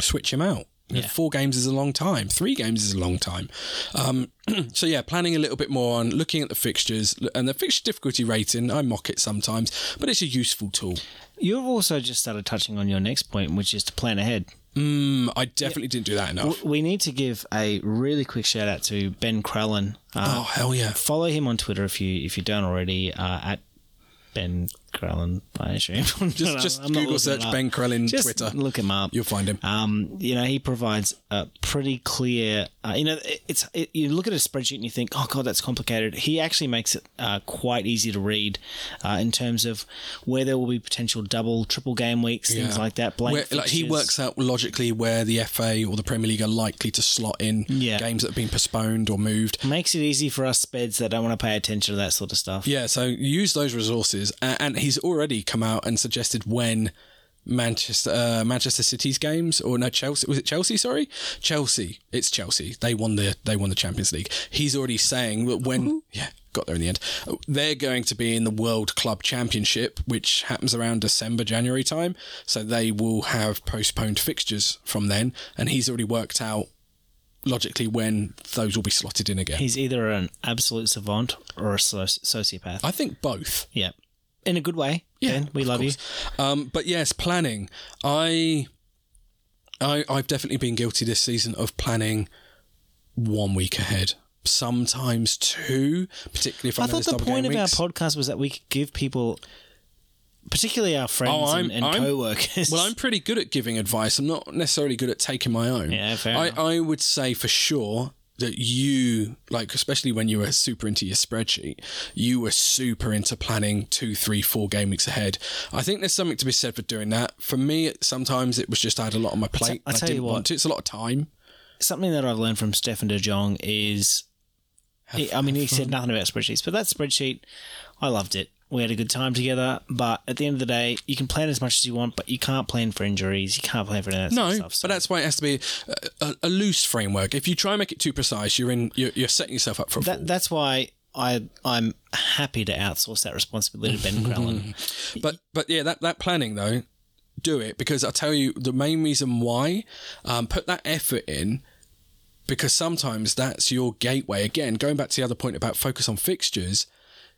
S1: switch him out.
S2: Yeah.
S1: Four games is a long time. Three games is a long time. Um, so yeah, planning a little bit more on looking at the fixtures and the fixture difficulty rating. I mock it sometimes, but it's a useful tool.
S2: You've also just started touching on your next point, which is to plan ahead.
S1: Mm, I definitely didn't do that enough.
S2: We need to give a really quick shout out to Ben Crellin. Uh,
S1: oh hell yeah!
S2: Follow him on Twitter if you if you don't already. Uh, at Ben Crellin, I assume.
S1: Just just
S2: I'm
S1: Google search. Ben Crellin
S2: Just
S1: Twitter.
S2: Look him up.
S1: You'll find him.
S2: Um, you know, he provides a pretty clear. Uh, you know, it- it's it, you look at a spreadsheet and you think, oh god, that's complicated. He actually makes it uh, quite easy to read uh, in terms of where there will be potential double, triple game weeks, things like that. Blank
S1: Where, like he works out logically where the FA or the Premier League are likely to slot in
S2: Yeah.
S1: games that have been postponed or moved.
S2: Makes it easy for us speds that don't want to pay attention to that sort of stuff.
S1: Yeah, so use those resources, A- and he's already come out and suggested when Manchester uh, Manchester City's games or no Chelsea was it Chelsea? Sorry, Chelsea. It's Chelsea. They won the they won the Champions League. He's already saying that when yeah got there in the end, they're going to be in the World Club Championship, which happens around December January time. So they will have postponed fixtures from then, and he's already worked out logically when those will be slotted in again.
S2: He's either an absolute savant or a soci- sociopath.
S1: I think both.
S2: yeah, in a good way.
S1: Yeah,
S2: Ben, we love you.
S1: Um, but yes, planning. I, I, I've definitely been guilty this season of planning one week ahead. Sometimes two, particularly if I'm
S2: I thought the point of our podcast was that we could give people, particularly our friends
S1: Oh,
S2: and, and
S1: I'm-
S2: co-workers.
S1: Well, I'm pretty good at giving advice. I'm not necessarily good at taking my own.
S2: Yeah, fair
S1: I,
S2: enough.
S1: I would say for sure that you, like, especially when you were super into your spreadsheet, you were super into planning two, three, four game weeks ahead. I think there's something to be said for doing that. For me, sometimes it was just I had a lot on my plate.
S2: I
S1: I
S2: tell you
S1: didn't
S2: what.
S1: want to. It's a lot of time.
S2: Something that I've learned from Stefan de Jong is, he- I mean, he said nothing about spreadsheets, but that spreadsheet, I loved it. We had a good time together, but at the end of the day, you can plan as much as you want, but you can't plan for injuries. You can't plan for any of that
S1: No,
S2: stuff. so-
S1: but that's why it has to be a, a, loose framework. If you try and make it too precise, you're in. You're, you're setting yourself up for
S2: that, that's why I I'm happy to outsource that responsibility to Ben Crellin.
S1: But but yeah, that that planning though, do it because I'll tell you the main reason why. Um, put that effort in because sometimes that's your gateway. Again, going back to the other point about focus on fixtures,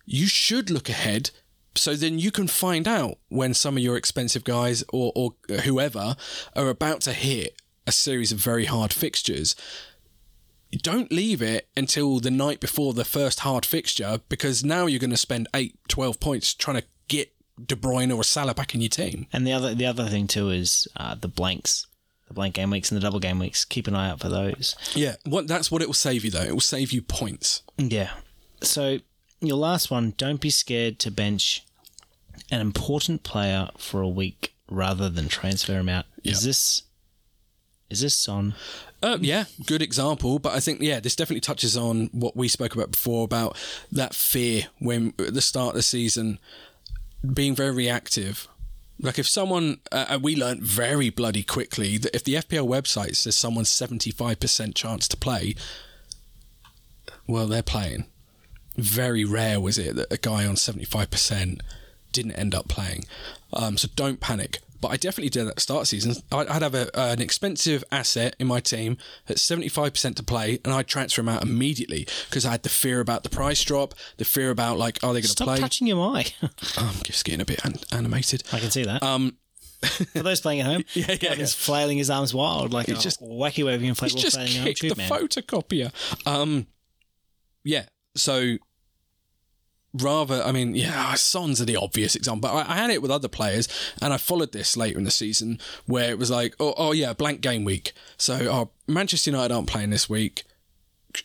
S1: you should look ahead. So then you can find out when some of your expensive guys or, or whoever are about to hit a series of very hard fixtures. Don't leave it until the night before the first hard fixture because now you're going to spend 8, 12 points trying to get De Bruyne or Salah back in your team.
S2: And the other the other thing too is uh, the blanks, the blank game weeks and the double game weeks. Keep an eye out for those.
S1: Yeah, what that's what it will save you though. It will save you points.
S2: Yeah. So your last one, don't be scared to bench an important player for a week rather than transfer him out. Is this is this Son?
S1: Uh, yeah, good example. But I think yeah, this definitely touches on what we spoke about before about that fear when at the start of the season being very reactive. Like if someone, uh, we learned very bloody quickly that if the FPL website says someone's seventy five percent chance to play, well, they're playing. Very rare was it that a guy on seventy five percent didn't end up playing. Um, so don't panic. But I definitely did at the start of season. I'd I'd have a, an expensive asset in my team at 75% to play, and I'd transfer him out immediately because I had the fear about the price drop, the fear about, like, are they going to play?
S2: Stop touching your mic.
S1: I'm just getting a bit an- animated.
S2: I can see that.
S1: Um,
S2: For those playing at home,
S1: Yeah, yeah,
S2: Gavin's
S1: yeah.
S2: flailing his arms wild like
S1: He's
S2: a
S1: just-
S2: wacky waving inflatable
S1: he's just kicked the
S2: man.
S1: photocopier. Um, yeah, so rather, I mean, yeah, Sons are the obvious example. But I, I had it with other players, and I followed this later in the season where it was like, oh, oh yeah, blank game week. So, oh, Manchester United aren't playing this week.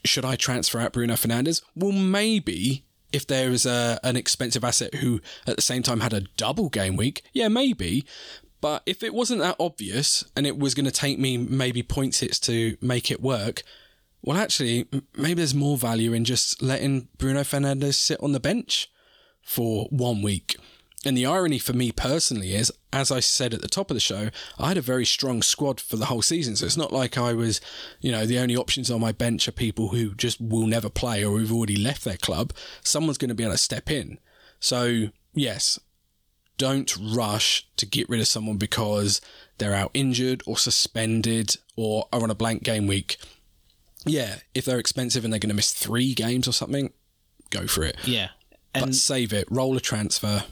S1: Should I transfer out Bruno Fernandes? Well, maybe if there is a, an expensive asset who at the same time had a double game week, yeah, maybe. But if it wasn't that obvious and it was going to take me maybe points hits to make it work, well, actually, maybe there's more value in just letting Bruno Fernandes sit on the bench for one week. And the irony for me personally is, as I said at the top of the show, I had a very strong squad for the whole season. So it's not like I was, you know, the only options on my bench are people who just will never play or who've already left their club. Someone's going to be able to step in. So, yes, don't rush to get rid of someone because they're out injured or suspended or are on a blank game week. Yeah, if they're expensive and they're going to miss three games or something, go for it.
S2: Yeah.
S1: But
S2: And
S1: save it, roll a transfer.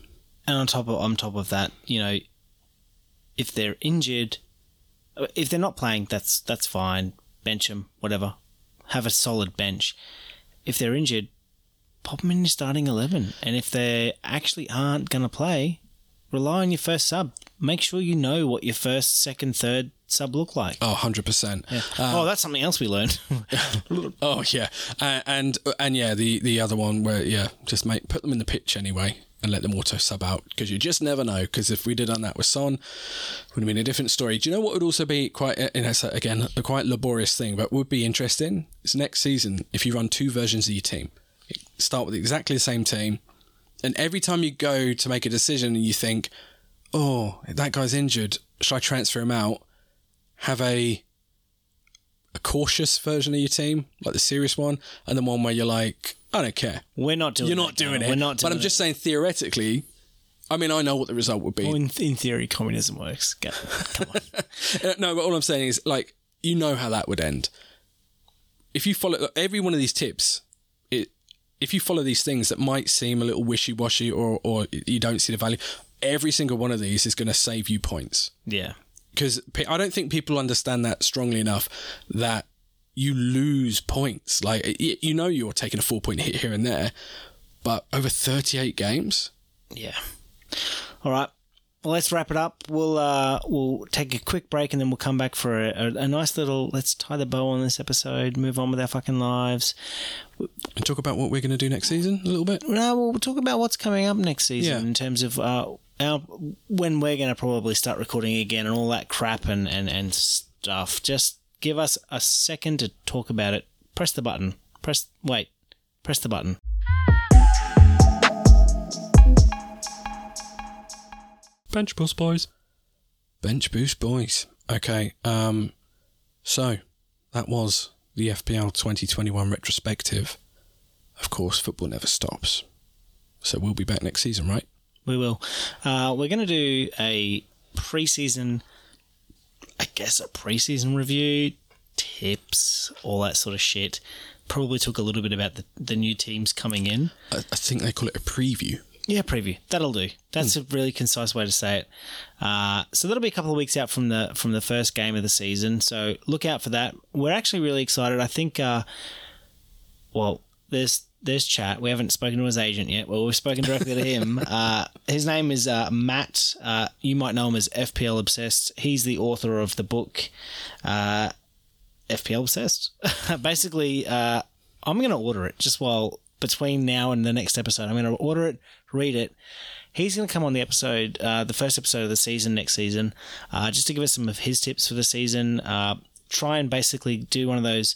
S2: and on top of on top of that, you know, if they're injured, if they're not playing, that's that's fine. Bench them, whatever. Have a solid bench. If they're injured, pop them in your starting eleven. And if they actually aren't going to play, rely on your first sub. Make sure you know what your first, second, third sub look like.
S1: Oh, 100%.
S2: oh, that's something else we learned.
S1: Oh yeah, uh, and and yeah, the the other one where yeah, just make put them in the pitch anyway and let them auto sub out because you just never know. Because if we'd have done that with Son, would have been a different story. Do you know what would also be quite uh, you know again a quite laborious thing, but would be interesting? Is next season if you run two versions of your team, start with exactly the same team, and every time you go to make a decision and you think, oh that guy's injured, should I transfer him out? Have a a cautious version of your team, like the serious one, and then one where you're like, I don't care.
S2: We're not doing.
S1: You're not doing it.
S2: We're not doing
S1: But I'm just saying, theoretically, I mean, I know what the result would be.
S2: Well, in, in theory, communism works. Go, come on.
S1: No, but all I'm saying is, like, you know how that would end. If you follow every one of these tips, it, if you follow these things that might seem a little wishy washy or, or you don't see the value, every single one of these is going to save you points.
S2: yeah.
S1: Because I don't think people understand that strongly enough that you lose points. Like you know, you're taking a four point hit here and there, but over 38 games.
S2: Yeah. All right. Well, let's wrap it up. We'll uh, we'll take a quick break and then we'll come back for a, a, a nice little. Let's tie the bow on this episode. Move on with our fucking lives.
S1: And talk about what we're going to do next season a little bit.
S2: No, we'll talk about what's coming up next season
S1: Yeah.
S2: in terms of uh, our when we're going to probably start recording again and all that crap and, and, and stuff. Just give us a second to talk about it. Press the button. Press wait. Press the button.
S1: Bench boost boys. Bench boost boys. Okay. Um. So that was the FPL 2021 retrospective. Of course, football never stops. So we'll be back next season, right?
S2: We will. Uh, we're going to do a preseason, I guess, a preseason review, tips, all that sort of shit. Probably talk a little bit about the, the new teams coming in.
S1: I, I think they call it a preview.
S2: Yeah, preview. That'll do. That's a really concise way to say it. Uh, so that'll be a couple of weeks out from the from the first game of the season. So look out for that. We're actually really excited. I think. Uh, well, there's there's chat. We haven't spoken to his agent yet. Well, we've spoken directly to him. Uh, his name is uh, Matt. Uh, you might know him as FPL Obsessed. He's the author of the book uh, FPL Obsessed. Basically, uh, I'm going to order it just while between now and the next episode. I'm going to order it, read it. He's going to come on the episode, uh, the first episode of the season next season, uh, just to give us some of his tips for the season. Uh, try and basically do one of those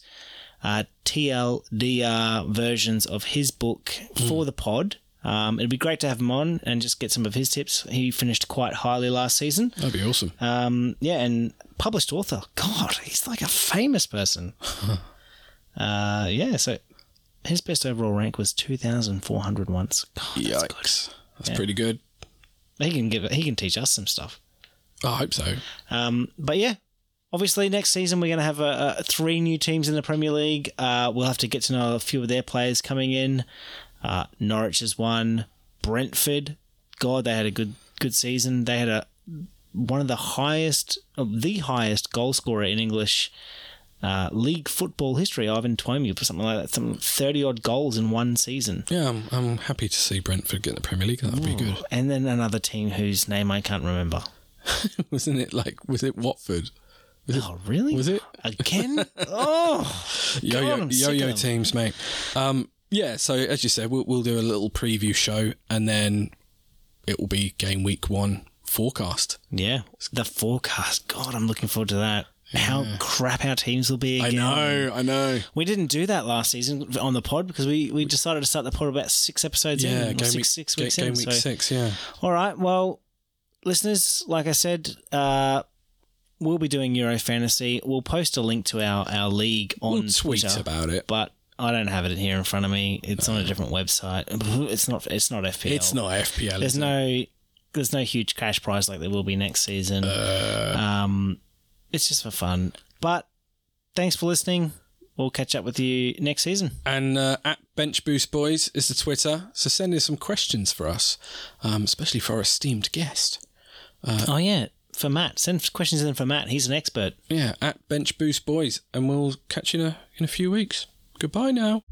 S2: uh, TLDR versions of his book for the pod. Um, it'd be great to have him on and just get some of his tips. He finished quite highly last season.
S1: That'd be awesome.
S2: Um, yeah, and published author. God, he's like a famous person. uh, yeah, so his best overall rank was two thousand four hundred once. God, that's good.
S1: Yikes. That's pretty good.
S2: He can give it. He can teach us some stuff.
S1: I hope so.
S2: Um, but yeah, obviously next season we're going to have a, a, three new teams in the Premier League. Uh, we'll have to get to know a few of their players coming in. Uh, Norwich is one. Brentford, God, they had a good good season. They had a one of the highest, uh, the highest goal scorer in English uh, league football history. Ivan Toney for something like that, some thirty odd goals in one season.
S1: Yeah, I'm, I'm happy to see Brentford get in the Premier League. That'd be good.
S2: And then another team whose name I can't remember.
S1: Wasn't it like, was it Watford?
S2: Oh, really?
S1: Was it?
S2: Again? oh, sick of
S1: yo-yo
S2: them.
S1: teams, mate. Um, yeah, so as you said, we'll, we'll do a little preview show and then it will be game week one forecast.
S2: Yeah, the forecast. God, I'm looking forward to that. How crap our teams will be. Again.
S1: I know. I know.
S2: We didn't do that last season on the pod because we, we decided to start the pod about six episodes
S1: Yeah,
S2: in,
S1: game
S2: six,
S1: week,
S2: six weeks
S1: game
S2: in.
S1: week
S2: so-
S1: six, yeah.
S2: All right. Well, listeners, like I said, uh, we'll be doing Euro Fantasy. We'll post a link to our, our league on
S1: We'll tweet
S2: Twitter,
S1: about it.
S2: but I don't have it here in front of me. It's on a different website. It's not. It's not FPL.
S1: It's not FPL.
S2: There's
S1: is it?
S2: no. There's no huge cash prize like there will be next season.
S1: Uh.
S2: um, it's just for fun. But thanks for listening. We'll catch up with you next season.
S1: And uh, at Bench Boost Boys is the Twitter. So send in some questions for us, um, especially for our esteemed guest.
S2: oh yeah, for Matt. Send questions in for Matt. He's an expert.
S1: Yeah, at Bench Boost Boys. And we'll catch you in a, in a few weeks. Goodbye now.